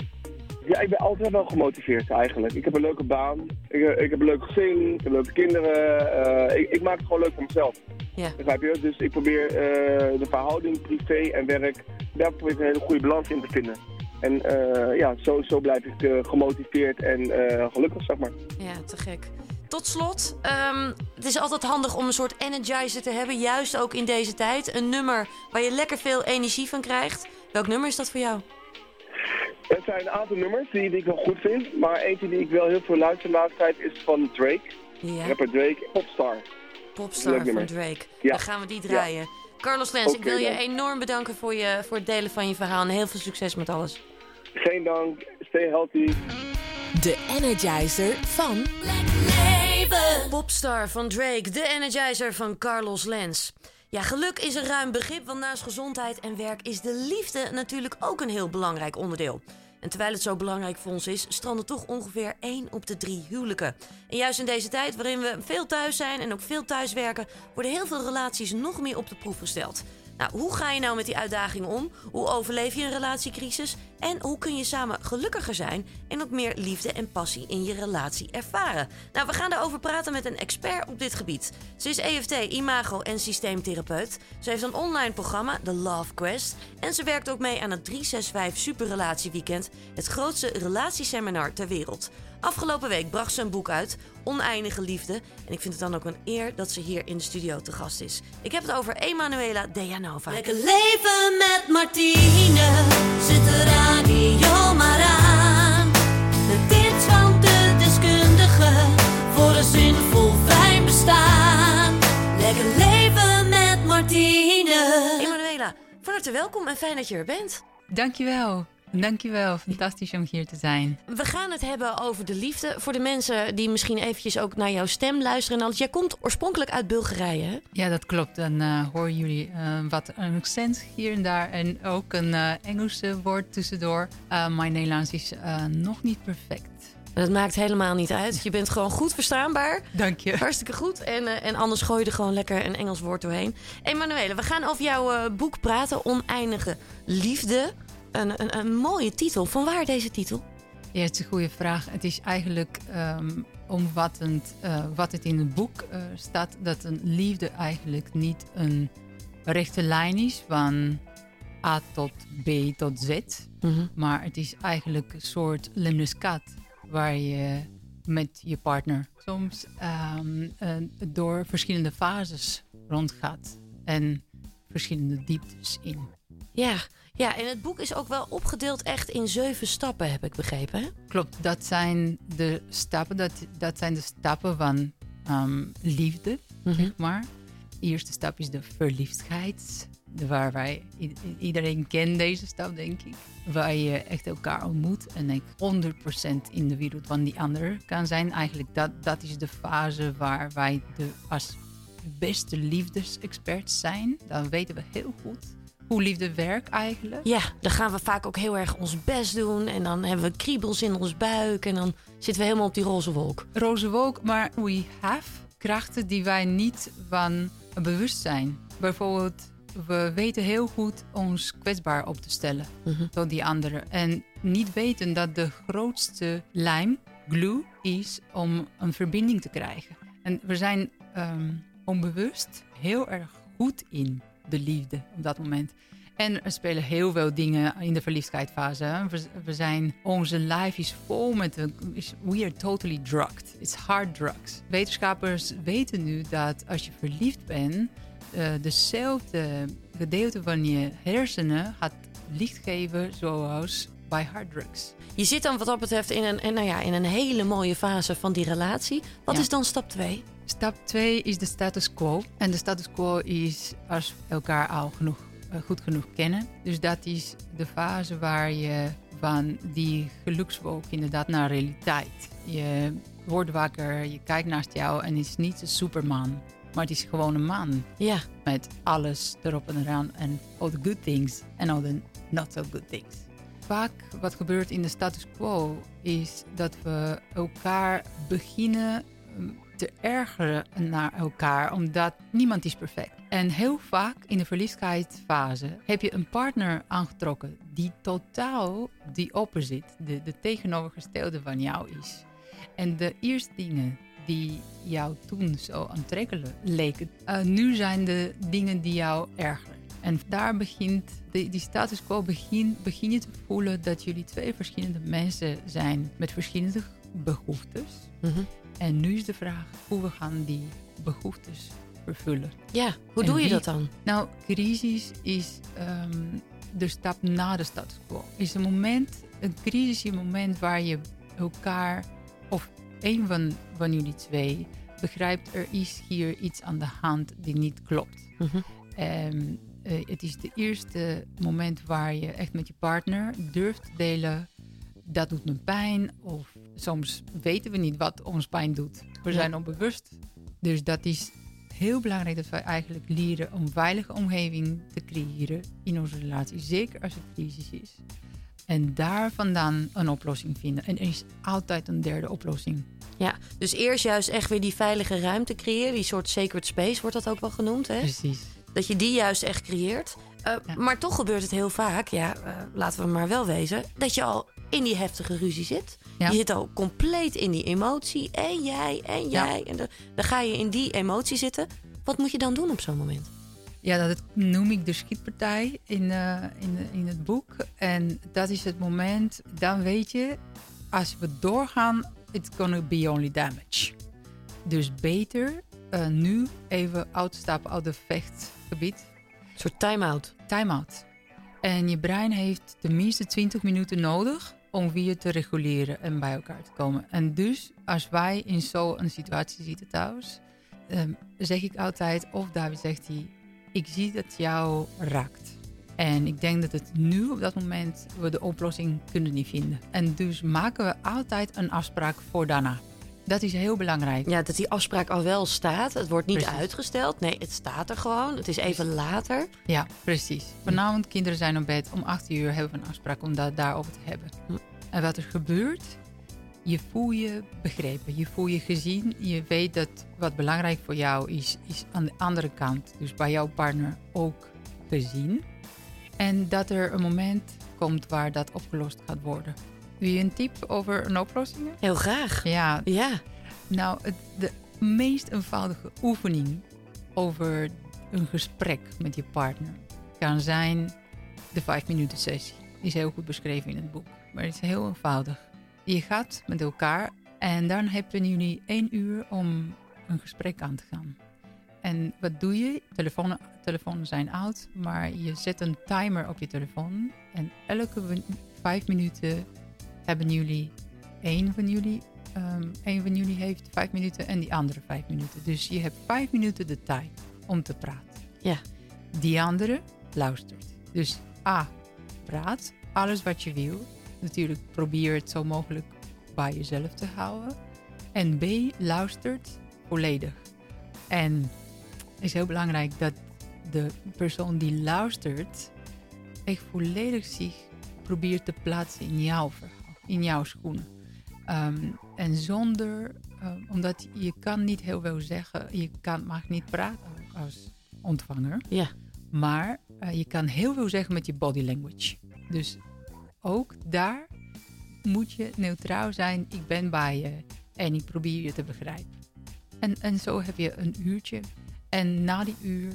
Ja, ik ben altijd wel gemotiveerd eigenlijk. Ik heb een leuke baan, ik, eh, ik heb een leuk gezin, ik heb leuke kinderen. eh, ik, ik maak het gewoon leuk voor mezelf.
Ja.
Begrijp je? Dus ik probeer de verhouding privé en werk, daar probeer ik een hele goede balans in te vinden. En eh, ja, zo, zo blijf ik eh, gemotiveerd en eh, gelukkig, zeg maar.
Ja, te gek. Tot slot, ehm, het is altijd handig om een soort energizer te hebben, juist ook in deze tijd. Een nummer waar je lekker veel energie van krijgt. Welk nummer is dat voor jou?
Er zijn een aantal nummers die, die ik wel goed vind, maar eentje die ik wel heel veel luister de laatste tijd is van Drake.
Ja,
Rapper Drake, Popstar.
Popstar van
nummer.
Drake.
Ja.
Dan gaan we die draaien. Carlos Lens, ik wil je
dan.
enorm bedanken voor, je, voor het delen van je verhaal. En heel veel succes met alles.
Geen dank, stay healthy.
De Energizer van
leven.
Popstar van Drake, de energizer van Carlos Lens. Ja, geluk is een ruim begrip, want naast gezondheid en werk is de liefde natuurlijk ook een heel belangrijk onderdeel. En terwijl het zo belangrijk voor ons is, stranden toch ongeveer 1 op de 3 huwelijken. En juist in deze tijd waarin we veel thuis zijn en ook veel thuiswerken, worden heel veel relaties nog meer op de proef gesteld. Nou, hoe ga je nou met die uitdagingen om? Hoe overleef je een relatiecrisis? En hoe kun je samen gelukkiger zijn en ook meer liefde en passie in je relatie ervaren? Nou, we gaan daarover praten met een expert op dit gebied. Ze is EFT, imago en systeemtherapeut. Ze heeft een online programma, The Love Quest. En ze werkt ook mee aan het 365 Superrelatieweekend, het grootste relatieseminar ter wereld. Afgelopen week bracht ze een boek uit, Oneindige Liefde. En ik vind het dan ook een eer dat ze hier in de studio te gast is. Ik heb het over Emanuela Dejanova.
Lekker leven met Martine. Zet de radio maar aan. De tips van de deskundige. Voor een zinvol fijn bestaan. Lekker leven met Martine.
Emanuela, van harte welkom en fijn dat je er bent.
Dankjewel. Dankjewel. Fantastisch om hier te zijn.
We gaan het hebben over de liefde. Voor de mensen die misschien eventjes ook naar jouw stem luisteren. en alles. Jij komt oorspronkelijk uit Bulgarije, hè?
Ja, dat klopt. Dan eh, horen jullie eh, wat een accent hier en daar. En ook een eh, Engelse woord tussendoor. Mijn Nederlands is nog niet perfect.
Dat maakt helemaal niet uit. Je bent gewoon goed verstaanbaar.
Dank je.
Hartstikke goed. En, en anders gooi je er gewoon lekker een Engels woord doorheen. Emanuele, we gaan over jouw boek praten. Oneindige Liefde. Een, een, een mooie titel. Van waar deze titel?
Ja, het is een goede vraag. Het is eigenlijk ehm, omvattend eh, wat het in het boek eh, staat. Dat een liefde eigenlijk niet een rechte lijn is van A tot B tot Z. Maar het is eigenlijk een soort lemniscat waar je met je partner soms ehm, eh, door verschillende fases rondgaat en verschillende dieptes in.
Ja. Ja, en het boek is ook wel opgedeeld echt in zeven stappen, heb ik begrepen. Hè?
Klopt, dat zijn de stappen, dat, dat zijn de stappen van ehm, liefde, zeg maar. De eerste stap is de verliefdheid, waar wij, iedereen kent deze stap, denk ik. Waar je echt elkaar ontmoet en ik 100% in de wereld van die ander kan zijn. Eigenlijk dat, dat is de fase waar wij de, als beste liefdesexperts zijn. Dan weten we heel goed hoe liefde werkt eigenlijk.
Ja, dan gaan we vaak ook heel erg ons best doen. En dan hebben we kriebels in ons buik. En dan zitten we helemaal op die roze wolk.
roze wolk, maar we have krachten die wij niet van bewust zijn. Bijvoorbeeld, we weten heel goed ons kwetsbaar op te stellen tot die anderen. En niet weten dat de grootste lijm, glue, is om een verbinding te krijgen. En we zijn ehm, onbewust heel erg goed in de liefde op dat moment. En er spelen heel veel dingen in de verliefdheidsfase. hè. We, zijn, onze life is vol met, we are totally drugged. It's hard drugs. Wetenschappers weten nu dat als je verliefd bent, eh, dezelfde gedeelte van je hersenen gaat licht geven zoals bij harddrugs.
Je zit dan wat dat betreft in een, en nou ja, in een hele mooie fase van die relatie. Wat
Ja.
is dan stap 2?
Stap 2 is de status quo. En de status quo is als we elkaar al genoeg, eh, goed genoeg kennen. Dus dat is de fase waar je van die gelukswolk inderdaad naar realiteit. Je wordt wakker, je kijkt naast jou en het is niet een superman. Maar het is gewoon een man
Ja,
met alles erop en eraan. En all the good things en all the not so good things. Vaak wat gebeurt in de status quo is dat we elkaar beginnen um, te ergeren naar elkaar, omdat niemand is perfect. En heel vaak in de verliefdheidsfase heb je een partner aangetrokken die totaal die opposite, de, de tegenovergestelde van jou is. En de eerste dingen die jou toen zo aantrekkelijk leken, eh, nu zijn de dingen die jou ergeren. En daar begint, die, die status quo begin, begin je te voelen dat jullie twee verschillende mensen zijn met verschillende behoeftes.
Mhm.
En nu is de vraag hoe we gaan die behoeftes vervullen.
ja. hoe
En
doe je dat dan?
Nou, crisis is ehm, de stap na de status quo. Is een moment, een crisis is een moment waar je elkaar, of een van, van jullie twee, begrijpt er is hier iets aan de hand die niet klopt. Eh, het is de eerste moment waar je echt met je partner durft te delen. Dat doet me pijn. Of soms weten we niet wat ons pijn doet. We zijn onbewust. Dus dat is heel belangrijk dat wij eigenlijk leren om veilige omgeving te creëren in onze relatie. Zeker als het crisis is. En daar vandaan een oplossing vinden. En er is altijd een derde oplossing.
Ja, dus eerst juist echt weer die veilige ruimte creëren. Die soort sacred space wordt dat ook wel genoemd, hè?
Precies.
Dat je die juist echt creëert. Uh,
Ja.
Maar toch gebeurt het heel vaak, ja, uh, laten we maar wel wezen, dat je al in die heftige ruzie zit.
Ja.
Je zit al compleet in die emotie. En jij, en jij. En de- dan ga je in die emotie zitten. Wat moet je dan doen op zo'n moment?
Ja, dat noem ik de schietpartij in, eh, in, in het boek. En dat is het moment, dan weet je, als we doorgaan, it's gonna be only damage. Dus beter eh, nu even uitstappen uit het vechtgebied.
Een soort time-out.
Time-out. En je brein heeft tenminste 20 minuten nodig om weer te reguleren en bij elkaar te komen. En dus als wij in zo'n situatie zitten thuis, ehm, zeg ik altijd, of David zegt hij, ik zie dat jou raakt. En ik denk dat het nu op dat moment we de oplossing kunnen niet vinden. En dus maken we altijd een afspraak voor daarna. Dat is heel belangrijk.
Ja, dat die afspraak al wel staat. Het wordt niet
Precies.
uitgesteld. Nee, het staat er gewoon. Het is even later.
Ja, precies. Vanavond, kinderen zijn op bed. Om 8 uur hebben we een afspraak om dat daarover te hebben.
Hm.
En wat er gebeurt, je voel je begrepen. Je voel je gezien. Je weet dat wat belangrijk voor jou is, is aan de andere kant. Dus bij jouw partner ook gezien. En dat er een moment komt waar dat opgelost gaat worden. Wil je een tip over een oplossing?
Heel graag.
Ja,
Ja.
nou, het, de meest eenvoudige oefening over een gesprek met je partner kan zijn de vijf minuten sessie. Die is heel goed beschreven in het boek, maar het is heel eenvoudig. Je gaat met elkaar en dan hebben jullie één uur om een gesprek aan te gaan. En wat doe je? Telefoons, telefoons zijn oud, maar je zet een timer op je telefoon. En elke vijf minuten hebben jullie, één van jullie, ehm één van jullie heeft vijf minuten en die andere vijf minuten. Dus je hebt vijf minuten de tijd om te praten.
Ja.
Die andere luistert. Dus A, praat alles wat je wil. Natuurlijk probeer het zo mogelijk bij jezelf te houden. En B, luistert volledig. En het is heel belangrijk dat de persoon die luistert echt volledig zich probeert te plaatsen in jouw verhaal, in jouw schoenen. Ehm, en zonder, ehm, omdat je kan niet heel veel zeggen, je kan, mag niet praten als ontvanger.
Ja.
Maar eh, je kan heel veel zeggen met je body language. Dus ook daar moet je neutraal zijn. Ik ben bij je en ik probeer je te begrijpen. En, en zo heb je een uurtje. En na die uur,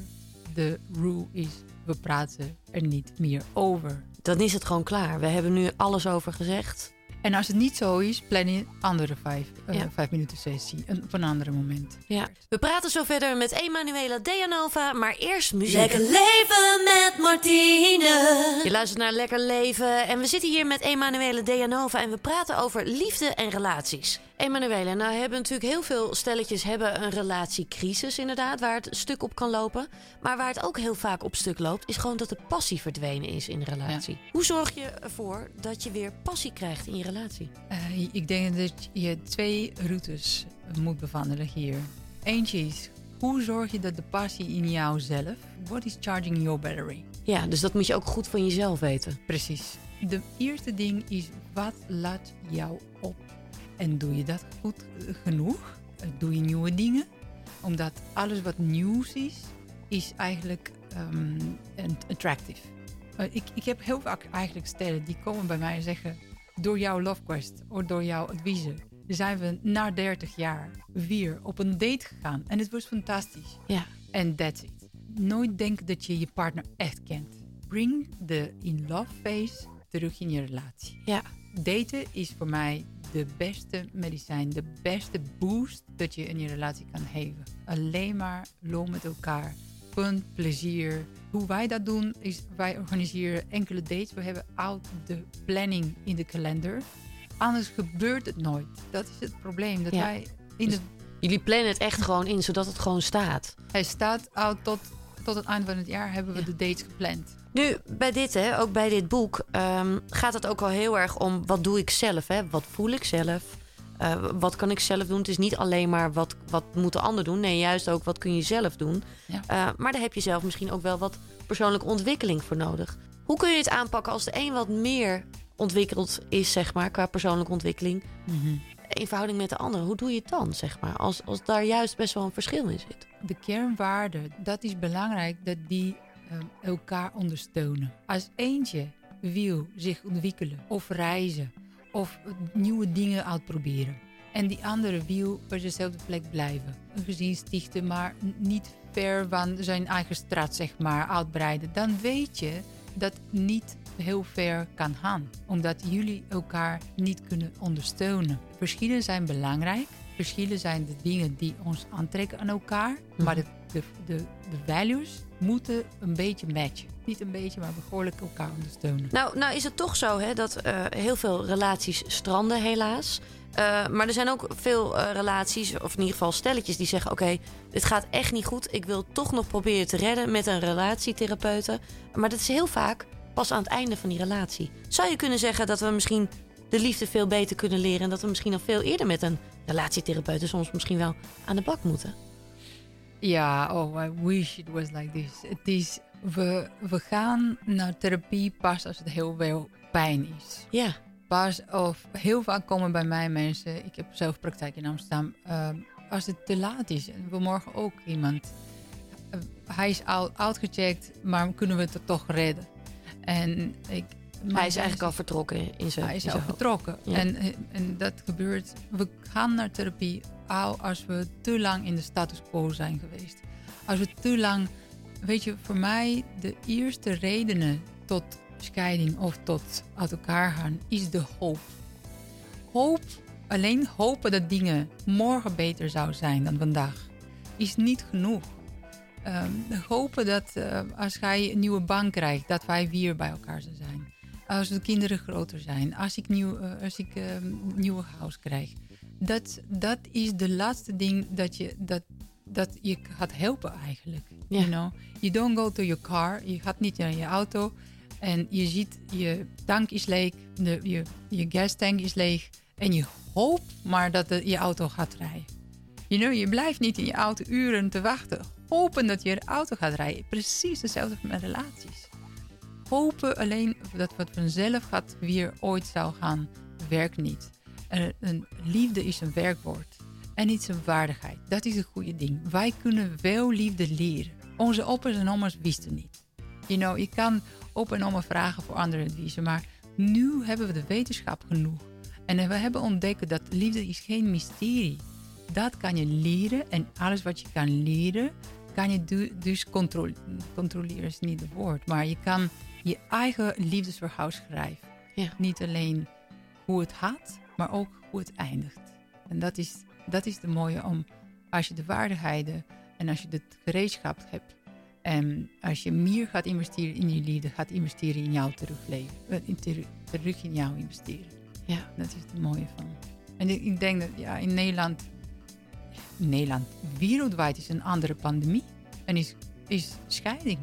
de rule is, we praten er niet meer over.
Dan is het gewoon klaar. We hebben nu alles over gezegd.
En als het niet zo is, plan je een andere vijf, eh,
Ja.
vijf minuten sessie. Een, op een ander moment.
Ja. We praten zo verder met Emanuela Deanova, maar eerst muziek.
Lekker leven met Martine.
Je luistert naar Lekker Leven en we zitten hier met Emanuele Deanova en we praten over liefde en relaties. Emanuele, nou hebben natuurlijk heel veel stelletjes hebben een relatiecrisis inderdaad, waar het stuk op kan lopen. Maar waar het ook heel vaak op stuk loopt, is gewoon dat de passie verdwenen is in de relatie. Hoe zorg je ervoor dat je weer passie krijgt in je relatie?
Eh, ik denk dat je twee routes moet bewandelen hier. Eentje is, hoe zorg je dat de passie in jouzelf, what is charging your battery?
Ja, dus dat moet je ook goed van jezelf weten.
Precies. De eerste ding is, wat laat jou op? En doe je dat goed eh, genoeg? Eh, Doe je nieuwe dingen? Omdat alles wat nieuws is, is eigenlijk een- attractive. Eh, ik, ik heb heel vaak eigenlijk stellen die komen bij mij en zeggen... door jouw love quest of door jouw adviezen... zijn we na 30 jaar weer op een date gegaan. En het was fantastisch.
Ja.
En that's it. Nooit denken dat je je partner echt kent. Bring de in love phase terug in je relatie.
Ja.
Daten is voor mij de beste medicijn, de beste boost dat je in je relatie kan geven. Alleen maar lol met elkaar, fun, plezier. Hoe wij dat doen is, wij organiseren enkele dates. We hebben al de planning in de kalender. Anders gebeurt het nooit. Dat is het probleem. Dat
Ja.
wij in de
Jullie plannen het echt gewoon in, zodat het gewoon staat.
hij staat al tot, tot het eind van het jaar hebben we
Ja.
de dates gepland.
Nu, bij dit, hè, ook bij dit boek, ehm, gaat het ook wel heel erg om wat doe ik zelf? Hè? Wat voel ik zelf? eh, wat kan ik zelf doen? Het is niet alleen maar wat, wat moet de ander doen. Nee, juist ook wat kun je zelf doen.
Ja.
Eh, maar daar heb je zelf misschien ook wel wat persoonlijke ontwikkeling voor nodig. Hoe kun je het aanpakken als de een wat meer ontwikkeld is, zeg maar, qua persoonlijke ontwikkeling,
Mhm.
in verhouding met de ander? Hoe doe je het dan, zeg maar, als, als daar juist best wel een verschil in zit?
De kernwaarden, dat is belangrijk dat die ehm, elkaar ondersteunen. Als eentje wil zich ontwikkelen of reizen of nieuwe dingen uitproberen. En die andere wil op dezelfde plek blijven. Een gezin stichten, maar niet ver van zijn eigen straat zeg maar, uitbreiden. Dan weet je dat niet heel ver kan gaan. Omdat jullie elkaar niet kunnen ondersteunen. Verschillen zijn belangrijk. Verschillen zijn de dingen die ons aantrekken aan elkaar. Maar de, de, de, de values moeten een beetje matchen. Niet een beetje, maar behoorlijk elkaar ondersteunen.
Nou, nou is het toch zo hè, dat eh, heel veel relaties stranden, helaas. Eh, maar er zijn ook veel eh, relaties, of in ieder geval stelletjes, die zeggen: Oké, dit gaat echt niet goed. Ik wil toch nog proberen te redden met een relatietherapeute. Maar dat is heel vaak pas aan het einde van die relatie. Zou je kunnen zeggen dat we misschien de liefde veel beter kunnen leren en dat we misschien al veel eerder met een relatietherapeut soms misschien wel aan de bak moeten?
Ja, oh, I wish it was like this. Het is, we, we gaan naar therapie pas als het heel veel pijn is.
Ja,
Pas of heel vaak komen bij mij mensen, ik heb zelf praktijk in Amsterdam, ehm, als het te laat is. En we morgen ook iemand. eh, hij is oud, uitgecheckt, maar kunnen we het er toch redden? En ik,
hij is eigenlijk al vertrokken in zijn
hij is al
hoofd.
vertrokken.
Ja.
En, en dat gebeurt. We gaan naar therapie al als we te lang in de status quo zijn geweest. Als we te lang. Weet je, voor mij de eerste redenen tot scheiding of tot uit elkaar gaan is de hoop. Hoop, alleen hopen dat dingen morgen beter zou zijn dan vandaag, is niet genoeg. Ehm, hopen dat eh, als jij een nieuwe baan krijgt, dat wij weer bij elkaar zullen zijn. Als de kinderen groter zijn, als ik, nieuw, eh, als ik een nieuwe huis krijg. Dat, dat is de laatste ding dat je, dat, dat je gaat helpen eigenlijk.
Ja.
You know? You don't go to your car, je gaat niet naar je auto en je ziet je tank is leeg, de, je, je gastank is leeg en je hoopt maar dat de, je auto gaat rijden. You know, je blijft niet in je auto uren te wachten. Hopen dat je auto gaat rijden. Precies hetzelfde met relaties. Hopen alleen dat wat vanzelf gaat weer ooit zou gaan, werkt niet. En een liefde is een werkwoord. En niet zijn waardigheid. Dat is een goede ding. Wij kunnen wel liefde leren. Onze opa's en oma's wisten niet. You know, je kan opa en oma vragen voor andere adviezen. Maar nu hebben we de wetenschap genoeg. En we hebben ontdekt dat liefde is geen mysterie. Dat kan je leren. En alles wat je kan leren, kan je du- dus controle- controleren. is niet het woord. Maar je kan je eigen liefdesverhaal schrijven.
Ja.
Niet alleen hoe het gaat, maar ook hoe het eindigt. En dat is, dat is de mooie om, als je de waardigheden en als je de gereedschap hebt. En als je meer gaat investeren in je liefde, gaat investeren in jouw terugleven. eh, in ter- terug in jou investeren.
Ja.
Dat is het mooie van. En ik, ik denk dat ja, in Nederland, in Nederland, wereldwijd is een andere pandemie. En is, is scheiding.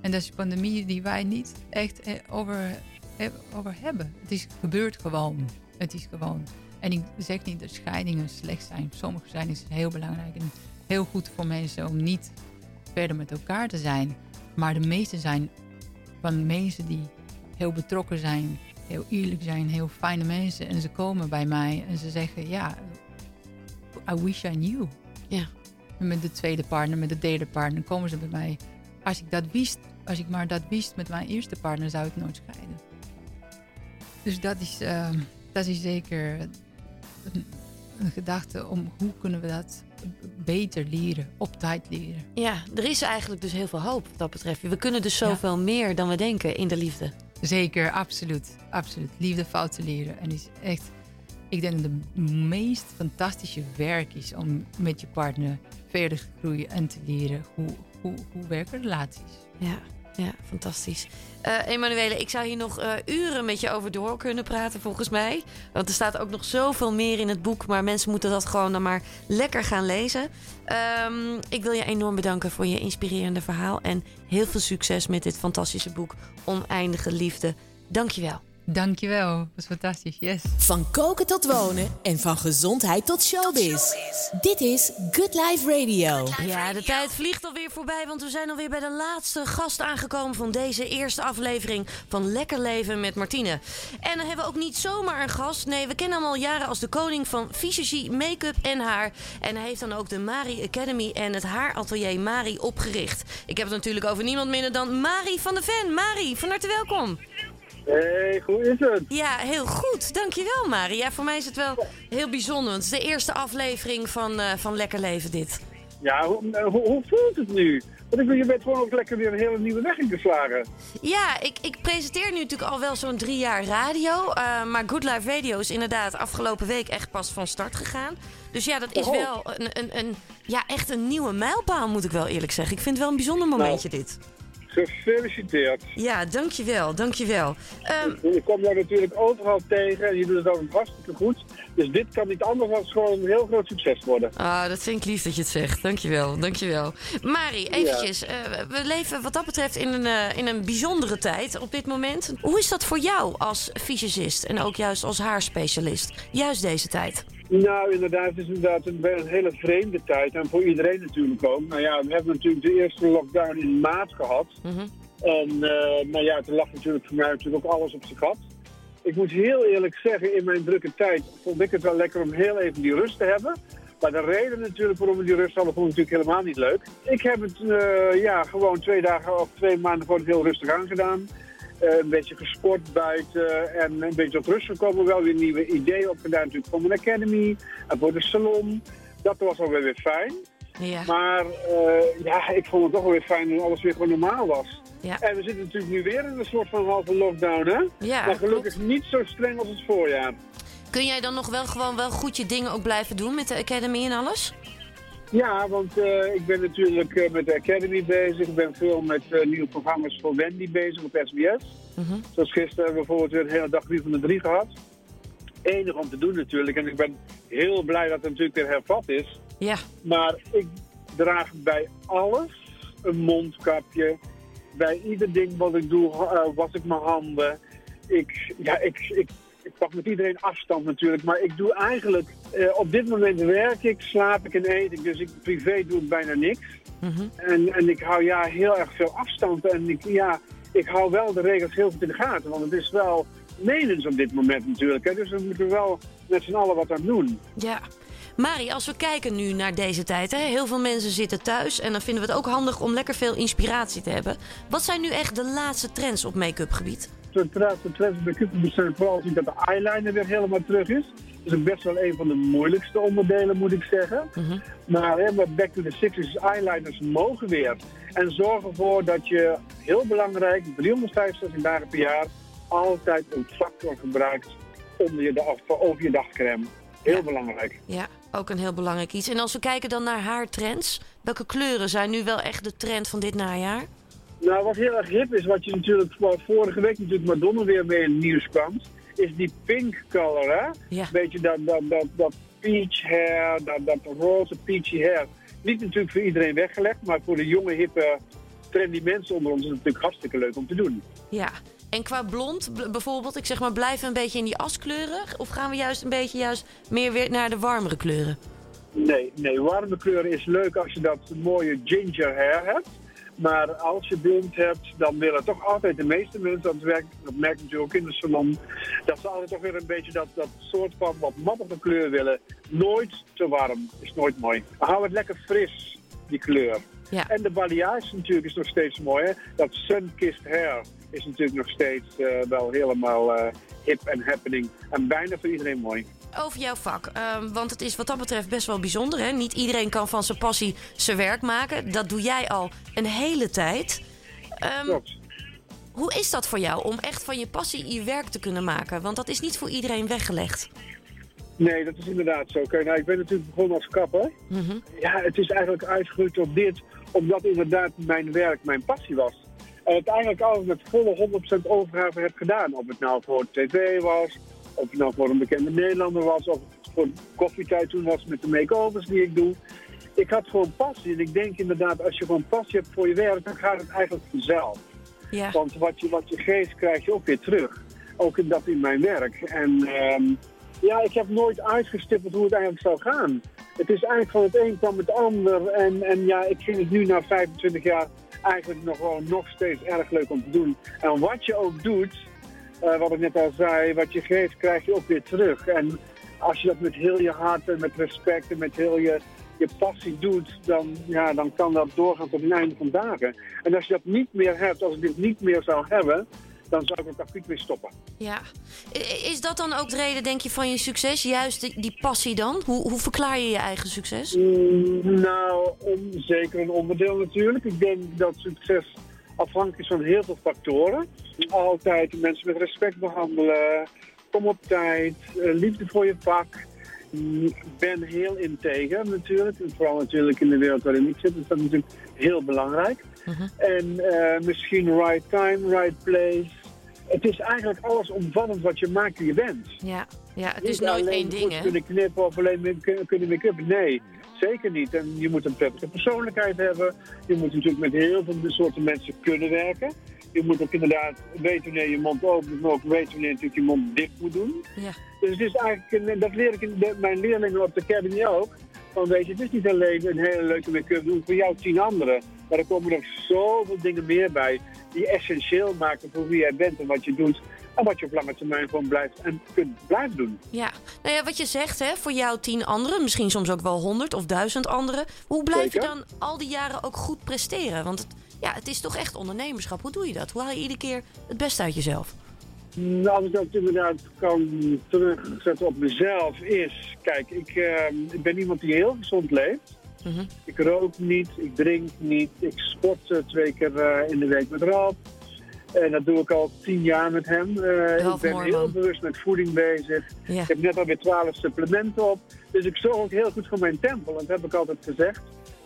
En dat is een pandemie die wij niet echt eh, over, eh, over hebben. Het is gebeurd gewoon. Het is gewoon. En ik zeg niet dat scheidingen slecht zijn. Sommige zijn is heel belangrijk en heel goed voor mensen om niet verder met elkaar te zijn. Maar de meeste zijn van mensen die heel betrokken zijn, heel eerlijk zijn, heel fijne mensen. En ze komen bij mij en ze zeggen: Ja, I wish I knew.
Ja.
En met de tweede partner, met de derde partner komen ze bij mij. Als ik dat wist, als ik maar dat wist met mijn eerste partner, zou ik nooit scheiden. Dus dat is, ehm, dat is zeker een, een gedachte om hoe kunnen we dat beter leren, op tijd leren.
Ja, er is eigenlijk dus heel veel hoop wat dat betreft. We kunnen dus zoveel meer dan we denken in de liefde.
Zeker, absoluut. absoluut. Liefde fout te leren. En is echt, ik denk dat het meest fantastische werk is om met je partner verder te groeien en te leren hoe, hoe, hoe werken relaties.
Ja, ja fantastisch. Eh Emanuele, ik zou hier nog eh, uren met je over door kunnen praten, volgens mij. Want er staat ook nog zoveel meer in het boek. Maar mensen moeten dat gewoon dan maar lekker gaan lezen. Ehm, ik wil je enorm bedanken voor je inspirerende verhaal. En heel veel succes met dit fantastische boek Oneindige Liefde. Dankjewel.
Dankjewel, dat was fantastisch. Yes.
Van koken tot wonen en van gezondheid tot showbiz. Dit is Good Life Radio.
Ja, de tijd vliegt alweer voorbij, want we zijn alweer bij de laatste gast aangekomen van deze eerste aflevering van Lekker Leven met Martine. En dan hebben we ook niet zomaar een gast. Nee, we kennen hem al jaren als de koning van visagie, make-up en haar. En hij heeft dan ook de Mari Academy en het haaratelier Mari opgericht. Ik heb het natuurlijk over niemand minder dan Mari van de Ven. Mari, van harte welkom.
Hey, hoe is het?
Ja, heel goed. Dankjewel, Mari. Ja, voor mij is het wel heel bijzonder. Want het is de eerste aflevering van, eh, van Lekker Leven, dit.
Ja, hoe, eh, hoe, hoe voelt het nu? Want ik bedoel, je bent gewoon ook lekker weer een hele nieuwe weg ingeslagen.
Ja, ik, ik presenteer nu natuurlijk al wel zo'n drie jaar radio. eh, maar Good Life Radio is inderdaad afgelopen week echt pas van start gegaan. Dus ja, dat is
Oh.
wel een, een, een, ja, echt een nieuwe mijlpaal, moet ik wel eerlijk zeggen. Ik vind het wel een bijzonder momentje, dit.
Gefeliciteerd.
Ja, dankjewel, dankjewel. Ehm
Je komt jou natuurlijk overal tegen en je doet het altijd hartstikke goed. Dus dit kan niet anders dan gewoon een heel groot succes worden.
Ah, dat vind ik lief dat je het zegt. Dankjewel, dankjewel. Mari, eventjes. eh, we leven wat dat betreft in een, eh, in een bijzondere tijd op dit moment. Hoe is dat voor jou als fysicist en ook juist als haarspecialist? Juist deze tijd.
Nou, inderdaad, het is inderdaad een, een hele vreemde tijd. En voor iedereen natuurlijk ook. Nou ja, we hebben natuurlijk de eerste lockdown in maart gehad.
Mhm.
En nou ja, toen lag natuurlijk voor mij natuurlijk ook alles op zijn gat. Ik moet heel eerlijk zeggen, in mijn drukke tijd vond ik het wel lekker om heel even die rust te hebben. Maar de reden natuurlijk waarom we die rust hadden, vond ik natuurlijk helemaal niet leuk. Ik heb het eh, ja, gewoon twee dagen of twee maanden gewoon heel rustig aangedaan. Eh, een beetje gesport buiten en een beetje tot rust gekomen. Wel weer nieuwe ideeën opgedaan natuurlijk voor mijn academy en voor de salon. Dat was alweer weer fijn.
Ja.
Maar eh, ja, ik vond het toch wel weer fijn toen alles weer gewoon normaal was.
Ja.
En we zitten natuurlijk nu weer in een soort van halve lockdown, hè?
Ja,
maar gelukkig
klopt.
niet zo streng als het voorjaar.
Kun jij dan nog wel gewoon wel goed je dingen ook blijven doen met de Academy en alles?
Ja, want eh, ik ben natuurlijk eh, met de Academy bezig. Ik ben veel met eh, nieuwe programma's voor Wendy bezig op SBS.
Mhm.
Zoals gisteren hebben we bijvoorbeeld weer een hele dag 3 van de 3 gehad. Enig om te doen natuurlijk. En ik ben heel blij dat het natuurlijk weer hervat is.
Ja.
Maar ik draag bij alles een mondkapje. Bij ieder ding wat ik doe, was ik mijn handen. Ik, ja, ik, ik, ik pak met iedereen afstand natuurlijk. Maar ik doe eigenlijk, eh, op dit moment werk ik, slaap ik en eet ik. Dus ik, privé doe ik bijna niks.
Mhm.
En, en ik hou ja heel erg veel afstand. En ik, ja, ik hou wel de regels heel goed in de gaten. Want het is wel menens op dit moment natuurlijk. Hè. Dus we moeten wel met z'n allen wat aan doen.
Ja. Mari, als we kijken nu naar deze tijd, hè, heel veel mensen zitten thuis en dan vinden we het ook handig om lekker veel inspiratie te hebben. Wat zijn nu echt de laatste trends op make-up gebied?
De trends bij Cupid zijn vooral zien dat de eyeliner weer helemaal terug is. Is ook best wel een van de moeilijkste onderdelen, moet ik zeggen. Maar hè, met Back to the 60s eyeliners mogen weer. En zorg ervoor dat je, heel belangrijk, 365 dagen per jaar, altijd een factor gebruikt onder je, dag- over je dagcreme. Heel
Ja.
belangrijk.
Ja, ook een heel belangrijk iets. En als we kijken dan naar haartrends, welke kleuren zijn nu wel echt de trend van dit najaar?
Nou, wat heel erg hip is, wat je natuurlijk vorige week natuurlijk Madonna weer mee in het nieuws kwam, is die pink color, hè?
Ja.
Beetje dat, dat, dat, dat peach hair, dat, dat roze peachy hair. Niet natuurlijk voor iedereen weggelegd, maar voor de jonge, hippe, trendy mensen onder ons is het natuurlijk hartstikke leuk om te doen.
Ja. En qua blond bijvoorbeeld, ik zeg maar, blijven we een beetje in die askleuren? Of gaan we juist een beetje juist meer weer naar de warmere kleuren?
Nee, nee, warme kleuren is leuk als je dat mooie ginger hair hebt. Maar als je blond hebt, dan willen toch altijd de meeste mensen, dat, werkt, dat merk je natuurlijk ook in de salon, dat ze altijd toch weer een beetje dat, dat soort van wat mattige kleur willen. Nooit te warm, is nooit mooi. Hou het lekker fris, die kleur.
Ja.
En de balayage natuurlijk is nog steeds mooi. Hè? Dat sun-kissed hair is natuurlijk nog steeds eh, wel helemaal eh, hip en happening. En bijna voor iedereen mooi.
Over jouw vak, ehm, want het is wat dat betreft best wel bijzonder. Hè? Niet iedereen kan van zijn passie zijn werk maken. Dat doe jij al een hele tijd.
Klopt.
hoe is dat voor jou om echt van je passie je werk te kunnen maken? Want dat is niet voor iedereen weggelegd.
Nee, dat is inderdaad zo. Kijk, nou, ik ben natuurlijk begonnen als kapper.
Mhm.
Ja, het is eigenlijk uitgegroeid op dit, omdat inderdaad mijn werk mijn passie was. En het eigenlijk altijd met volle 100% overgave heb gedaan. Of het nou voor tv was, of het nou voor een bekende Nederlander was, of het voor koffietijd toen was met de make-overs die ik doe. Ik had gewoon passie. En ik denk inderdaad, als je gewoon passie hebt voor je werk, dan gaat het eigenlijk vanzelf.
Ja.
Want wat je, wat je geeft, krijg je ook weer terug. Ook in dat in mijn werk. En ehm, ja, ik heb nooit uitgestippeld hoe het eigenlijk zou gaan. Het is eigenlijk van het een kwam het ander. En, en ja, ik vind het nu na 25 jaar eigenlijk nog wel nog steeds erg leuk om te doen. En wat je ook doet, eh, wat ik net al zei, wat je geeft, krijg je ook weer terug. En als je dat met heel je hart en met respect en met heel je, je passie doet, dan, ja, dan kan dat doorgaan tot het einde van dagen. En als je dat niet meer hebt, als ik dit niet meer zou hebben, dan zou ik ook acuut weer stoppen.
Ja. Is dat dan ook de reden, denk je, van je succes? Juist die, die passie dan? Hoe, hoe verklaar je je eigen succes?
Mm, nou, om, zeker een onderdeel natuurlijk. Ik denk dat succes afhankelijk is van heel veel factoren. Altijd mensen met respect behandelen, kom op tijd, eh, liefde voor je vak. Ben heel integer natuurlijk. En Vooral natuurlijk in de wereld waarin ik zit is dat natuurlijk heel belangrijk. En eh, misschien right time, right place. Het is eigenlijk alles omvattend wat je maakt wie je bent.
Ja, ja het is
Niet
nooit één ding, hè?
kunnen knippen of alleen kunnen make-up. Nee, zeker niet. En je moet een prettige persoonlijkheid hebben. Je moet natuurlijk met heel veel soorten mensen kunnen werken. Je moet ook inderdaad weten wanneer je mond open moet, maar ook weten wanneer je natuurlijk je mond dicht moet doen.
Ja.
Dus het is eigenlijk, dat leer ik in de- mijn leerlingen op de academy ook. Van weet je, het is niet alleen een hele leuke make-up doen voor jou tien anderen. Maar er komen nog zoveel dingen meer bij die essentieel maken voor wie jij bent en wat je doet. En wat je op lange termijn gewoon blijft en kunt blijven doen.
Ja, nou ja, wat je zegt, hè, voor jou tien anderen, misschien soms ook wel honderd of duizend anderen. Hoe blijf je dan al die jaren ook goed presteren? Want het, ja, het is toch echt ondernemerschap. Hoe doe je dat? Hoe haal je iedere keer het beste uit jezelf?
Nou, Als ik dat inderdaad kan terugzetten op mezelf is... Kijk, ik, eh, ik ben iemand die heel gezond leeft.
Mhm.
Ik rook niet, ik drink niet. Ik sport twee keer eh, in de week met Ralf. En dat doe ik al tien jaar met hem. Eh, ik ben heel bewust met voeding bezig.
Ja.
Ik heb net alweer twaalf supplementen op. Dus ik zorg ook heel goed voor mijn tempel. En dat heb ik altijd gezegd.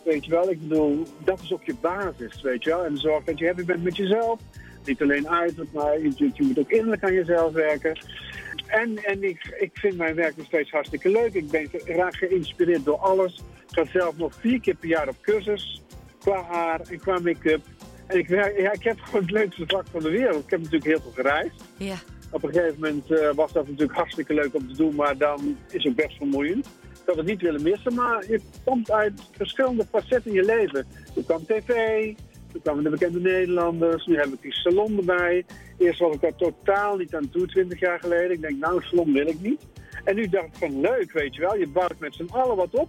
Weet je wel, ik bedoel, dat is ook je basis, weet je wel. En zorg dat je happy bent met jezelf. Niet alleen uiterlijk, maar je, je moet ook innerlijk aan jezelf werken. En, en ik, ik vind mijn werk nog steeds hartstikke leuk. Ik ben graag geïnspireerd door alles. Ik ga zelf nog vier keer per jaar op cursus. Qua haar en qua make-up. En ik, werk, ja, ik heb gewoon het leukste vak van de wereld. Ik heb natuurlijk heel veel gereisd.
Ja.
Op een gegeven moment eh, was dat natuurlijk hartstikke leuk om te doen, maar dan is het best vermoeiend. Ik had het niet willen missen, maar je komt uit verschillende facetten in je leven. Toen kwam tv, toen kwamen de bekende Nederlanders, nu heb ik die salon erbij. Eerst was ik daar totaal niet aan toe, 20 jaar geleden. Ik denk, nou, salon wil ik niet. En nu dacht ik van, leuk, weet je wel. Je bouwt met z'n allen wat op.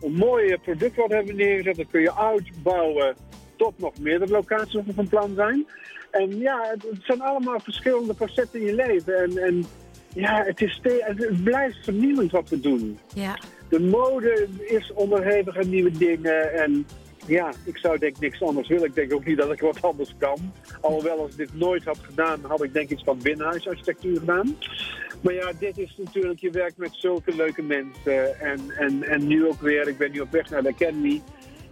Een mooi product wat hebben we neergezet, dat kun je uitbouwen tot nog meerdere locaties we van plan zijn. En ja, het, het zijn allemaal verschillende facetten in je leven. En, en ja, het, is het, blijft vernieuwend wat we doen.
Ja.
De mode is onderhevig aan nieuwe dingen. En ja, ik zou denk ik niks anders willen. Ik denk ook niet dat ik wat anders kan. Alhoewel als ik dit nooit had gedaan, had ik denk ik iets van binnenhuisarchitectuur gedaan. Maar ja, dit is natuurlijk, je werkt met zulke leuke mensen. En, en, en nu ook weer, ik ben nu op weg naar de Academy.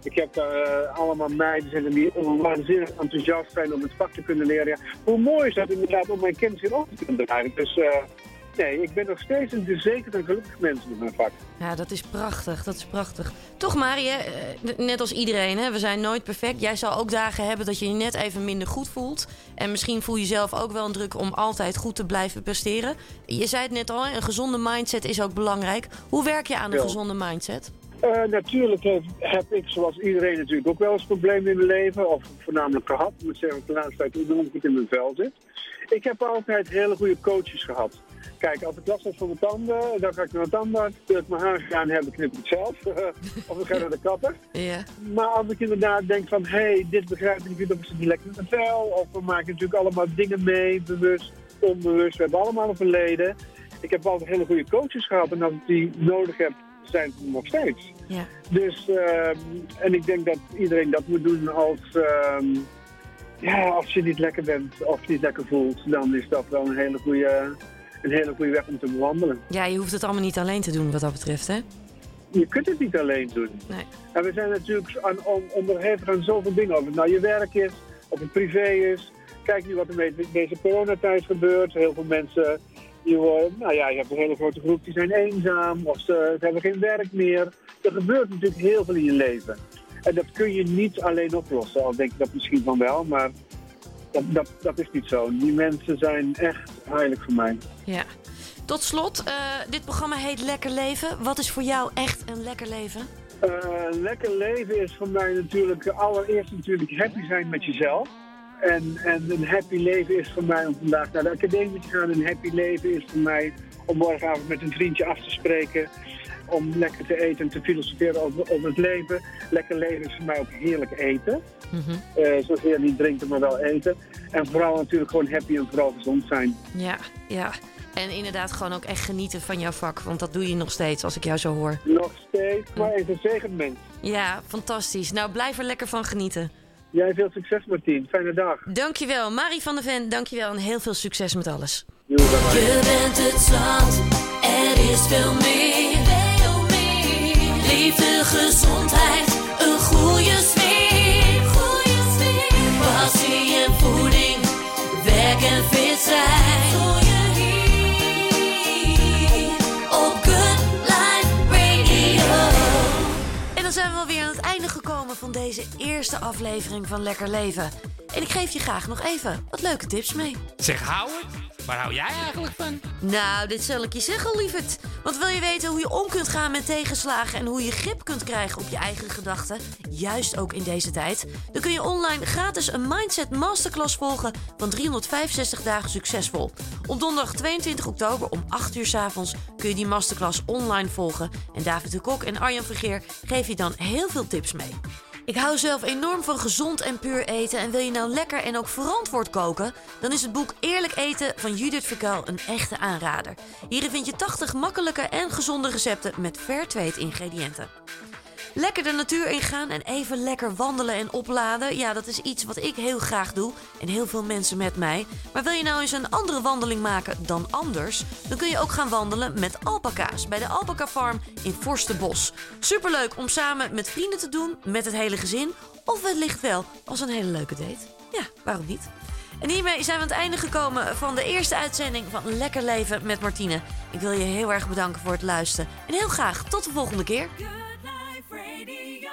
Ik heb eh, allemaal meiden zitten die waanzinnig enthousiast zijn om het vak te kunnen leren. Ja, hoe mooi is dat inderdaad om mijn kennis weer op te kunnen draaien. Dus eh, nee, ik ben nog steeds een verzekerd en gelukkig mens met mijn vak.
Ja, dat is prachtig. Dat is prachtig. Toch, Marie, eh, net als iedereen, hè, we zijn nooit perfect. Jij zal ook dagen hebben dat je je net even minder goed voelt. En misschien voel je zelf ook wel een druk om altijd goed te blijven presteren. Je zei het net al, een gezonde mindset is ook belangrijk. Hoe werk je aan een
Ja.
gezonde mindset?
Eh, natuurlijk heb, heb ik, zoals iedereen natuurlijk, ook wel eens problemen in mijn leven. Of voornamelijk gehad. Ik moet zeggen ik de laatste tijd enorm goed in mijn vel zit. Ik heb altijd hele goede coaches gehad. Kijk, als ik last heb van mijn tanden, dan ga ik naar de tandarts. Wil ik mijn haar gaan hebben, knip ik het zelf. of ik ga naar de kapper.
Ja.
Maar als ik inderdaad denk van, hé, hey, dit begrijp ik niet, of is het niet lekker met mijn vel. Of we maken natuurlijk allemaal dingen mee, bewust, onbewust. We hebben allemaal een verleden. Ik heb altijd hele goede coaches gehad. En als ik die nodig heb, zijn nog steeds.
Ja.
Dus, ehm, en ik denk dat iedereen dat moet doen als, ehm, ja, als je niet lekker bent of niet lekker voelt, dan is dat wel een hele goede, een hele goede weg om te bewandelen.
ja, je hoeft het allemaal niet alleen te doen wat dat betreft, hè?
Je kunt het niet alleen doen.
Nee.
En we zijn natuurlijk aan, on, onderhevig aan zoveel dingen. Of het nou je werk is, of het privé is. Kijk nu wat er met deze coronatijd gebeurt. Heel veel mensen, die worden, nou ja, je hebt een hele grote groep die zijn eenzaam. Of ze, ze hebben geen werk meer. Er gebeurt natuurlijk heel veel in je leven. En dat kun je niet alleen oplossen. Al denk ik dat misschien van wel, maar dat, dat, dat is niet zo. Die mensen zijn echt heilig voor mij.
Ja. Tot slot, eh, dit programma heet Lekker Leven. Wat is voor jou echt een lekker leven?
Eh, lekker leven is voor mij natuurlijk allereerst natuurlijk happy zijn met jezelf. En, en een happy leven is voor mij om vandaag naar de academie te gaan. Een happy leven is voor mij om morgenavond met een vriendje af te spreken. Om lekker te eten en te filosoferen over, over het leven. Lekker leven is voor mij ook heerlijk eten. Eh, zozeer niet drinken, maar wel eten. En vooral natuurlijk gewoon happy en vooral gezond zijn.
Ja, ja. En inderdaad gewoon ook echt genieten van jouw vak. Want dat doe je nog steeds als ik jou zo hoor.
Nog steeds, maar even een zegend mens.
Ja, fantastisch. Nou, blijf er lekker van genieten.
Jij veel succes Martien. Fijne dag.
Dankjewel. Marie van der Ven, dankjewel. En heel veel succes met alles.
Joe, bye bye.
Je bent het zand, er is veel meer. Veel meer. Liefde, gezondheid, een goede sfeer.
Van deze eerste aflevering van Lekker Leven. En ik geef je graag nog even wat leuke tips mee.
Zeg Howard, waar hou jij eigenlijk van?
Nou, dit zal ik je zeggen, lieverd. Want wil je weten hoe je om kunt gaan met tegenslagen en hoe je grip kunt krijgen op je eigen gedachten, juist ook in deze tijd, dan kun je online gratis een Mindset Masterclass volgen van 365 dagen succesvol. Op donderdag 22 oktober om 8 uur 's avonds kun je die masterclass online volgen. En David de Kok en Arjan Vergeer geven je dan heel veel tips mee. Ik hou zelf enorm van gezond en puur eten. En wil je nou lekker en ook verantwoord koken? Dan is het boek Eerlijk Eten van Judith Verkuil een echte aanrader. Hierin vind je 80 makkelijke en gezonde recepten met fairtrade ingrediënten. Lekker de natuur ingaan en even lekker wandelen en opladen. Ja, dat is iets wat ik heel graag doe. En heel veel mensen met mij. Maar wil je nou eens een andere wandeling maken dan anders? Dan kun je ook gaan wandelen met alpaca's bij de Alpaca Farm in Forstenbos. Superleuk om samen met vrienden te doen, met het hele gezin. Of wellicht wel als een hele leuke date. Ja, waarom niet? En hiermee zijn we aan het einde gekomen van de eerste uitzending van Lekker Leven met Martine. Ik wil je heel erg bedanken voor het luisteren. En heel graag tot de volgende keer. Radio.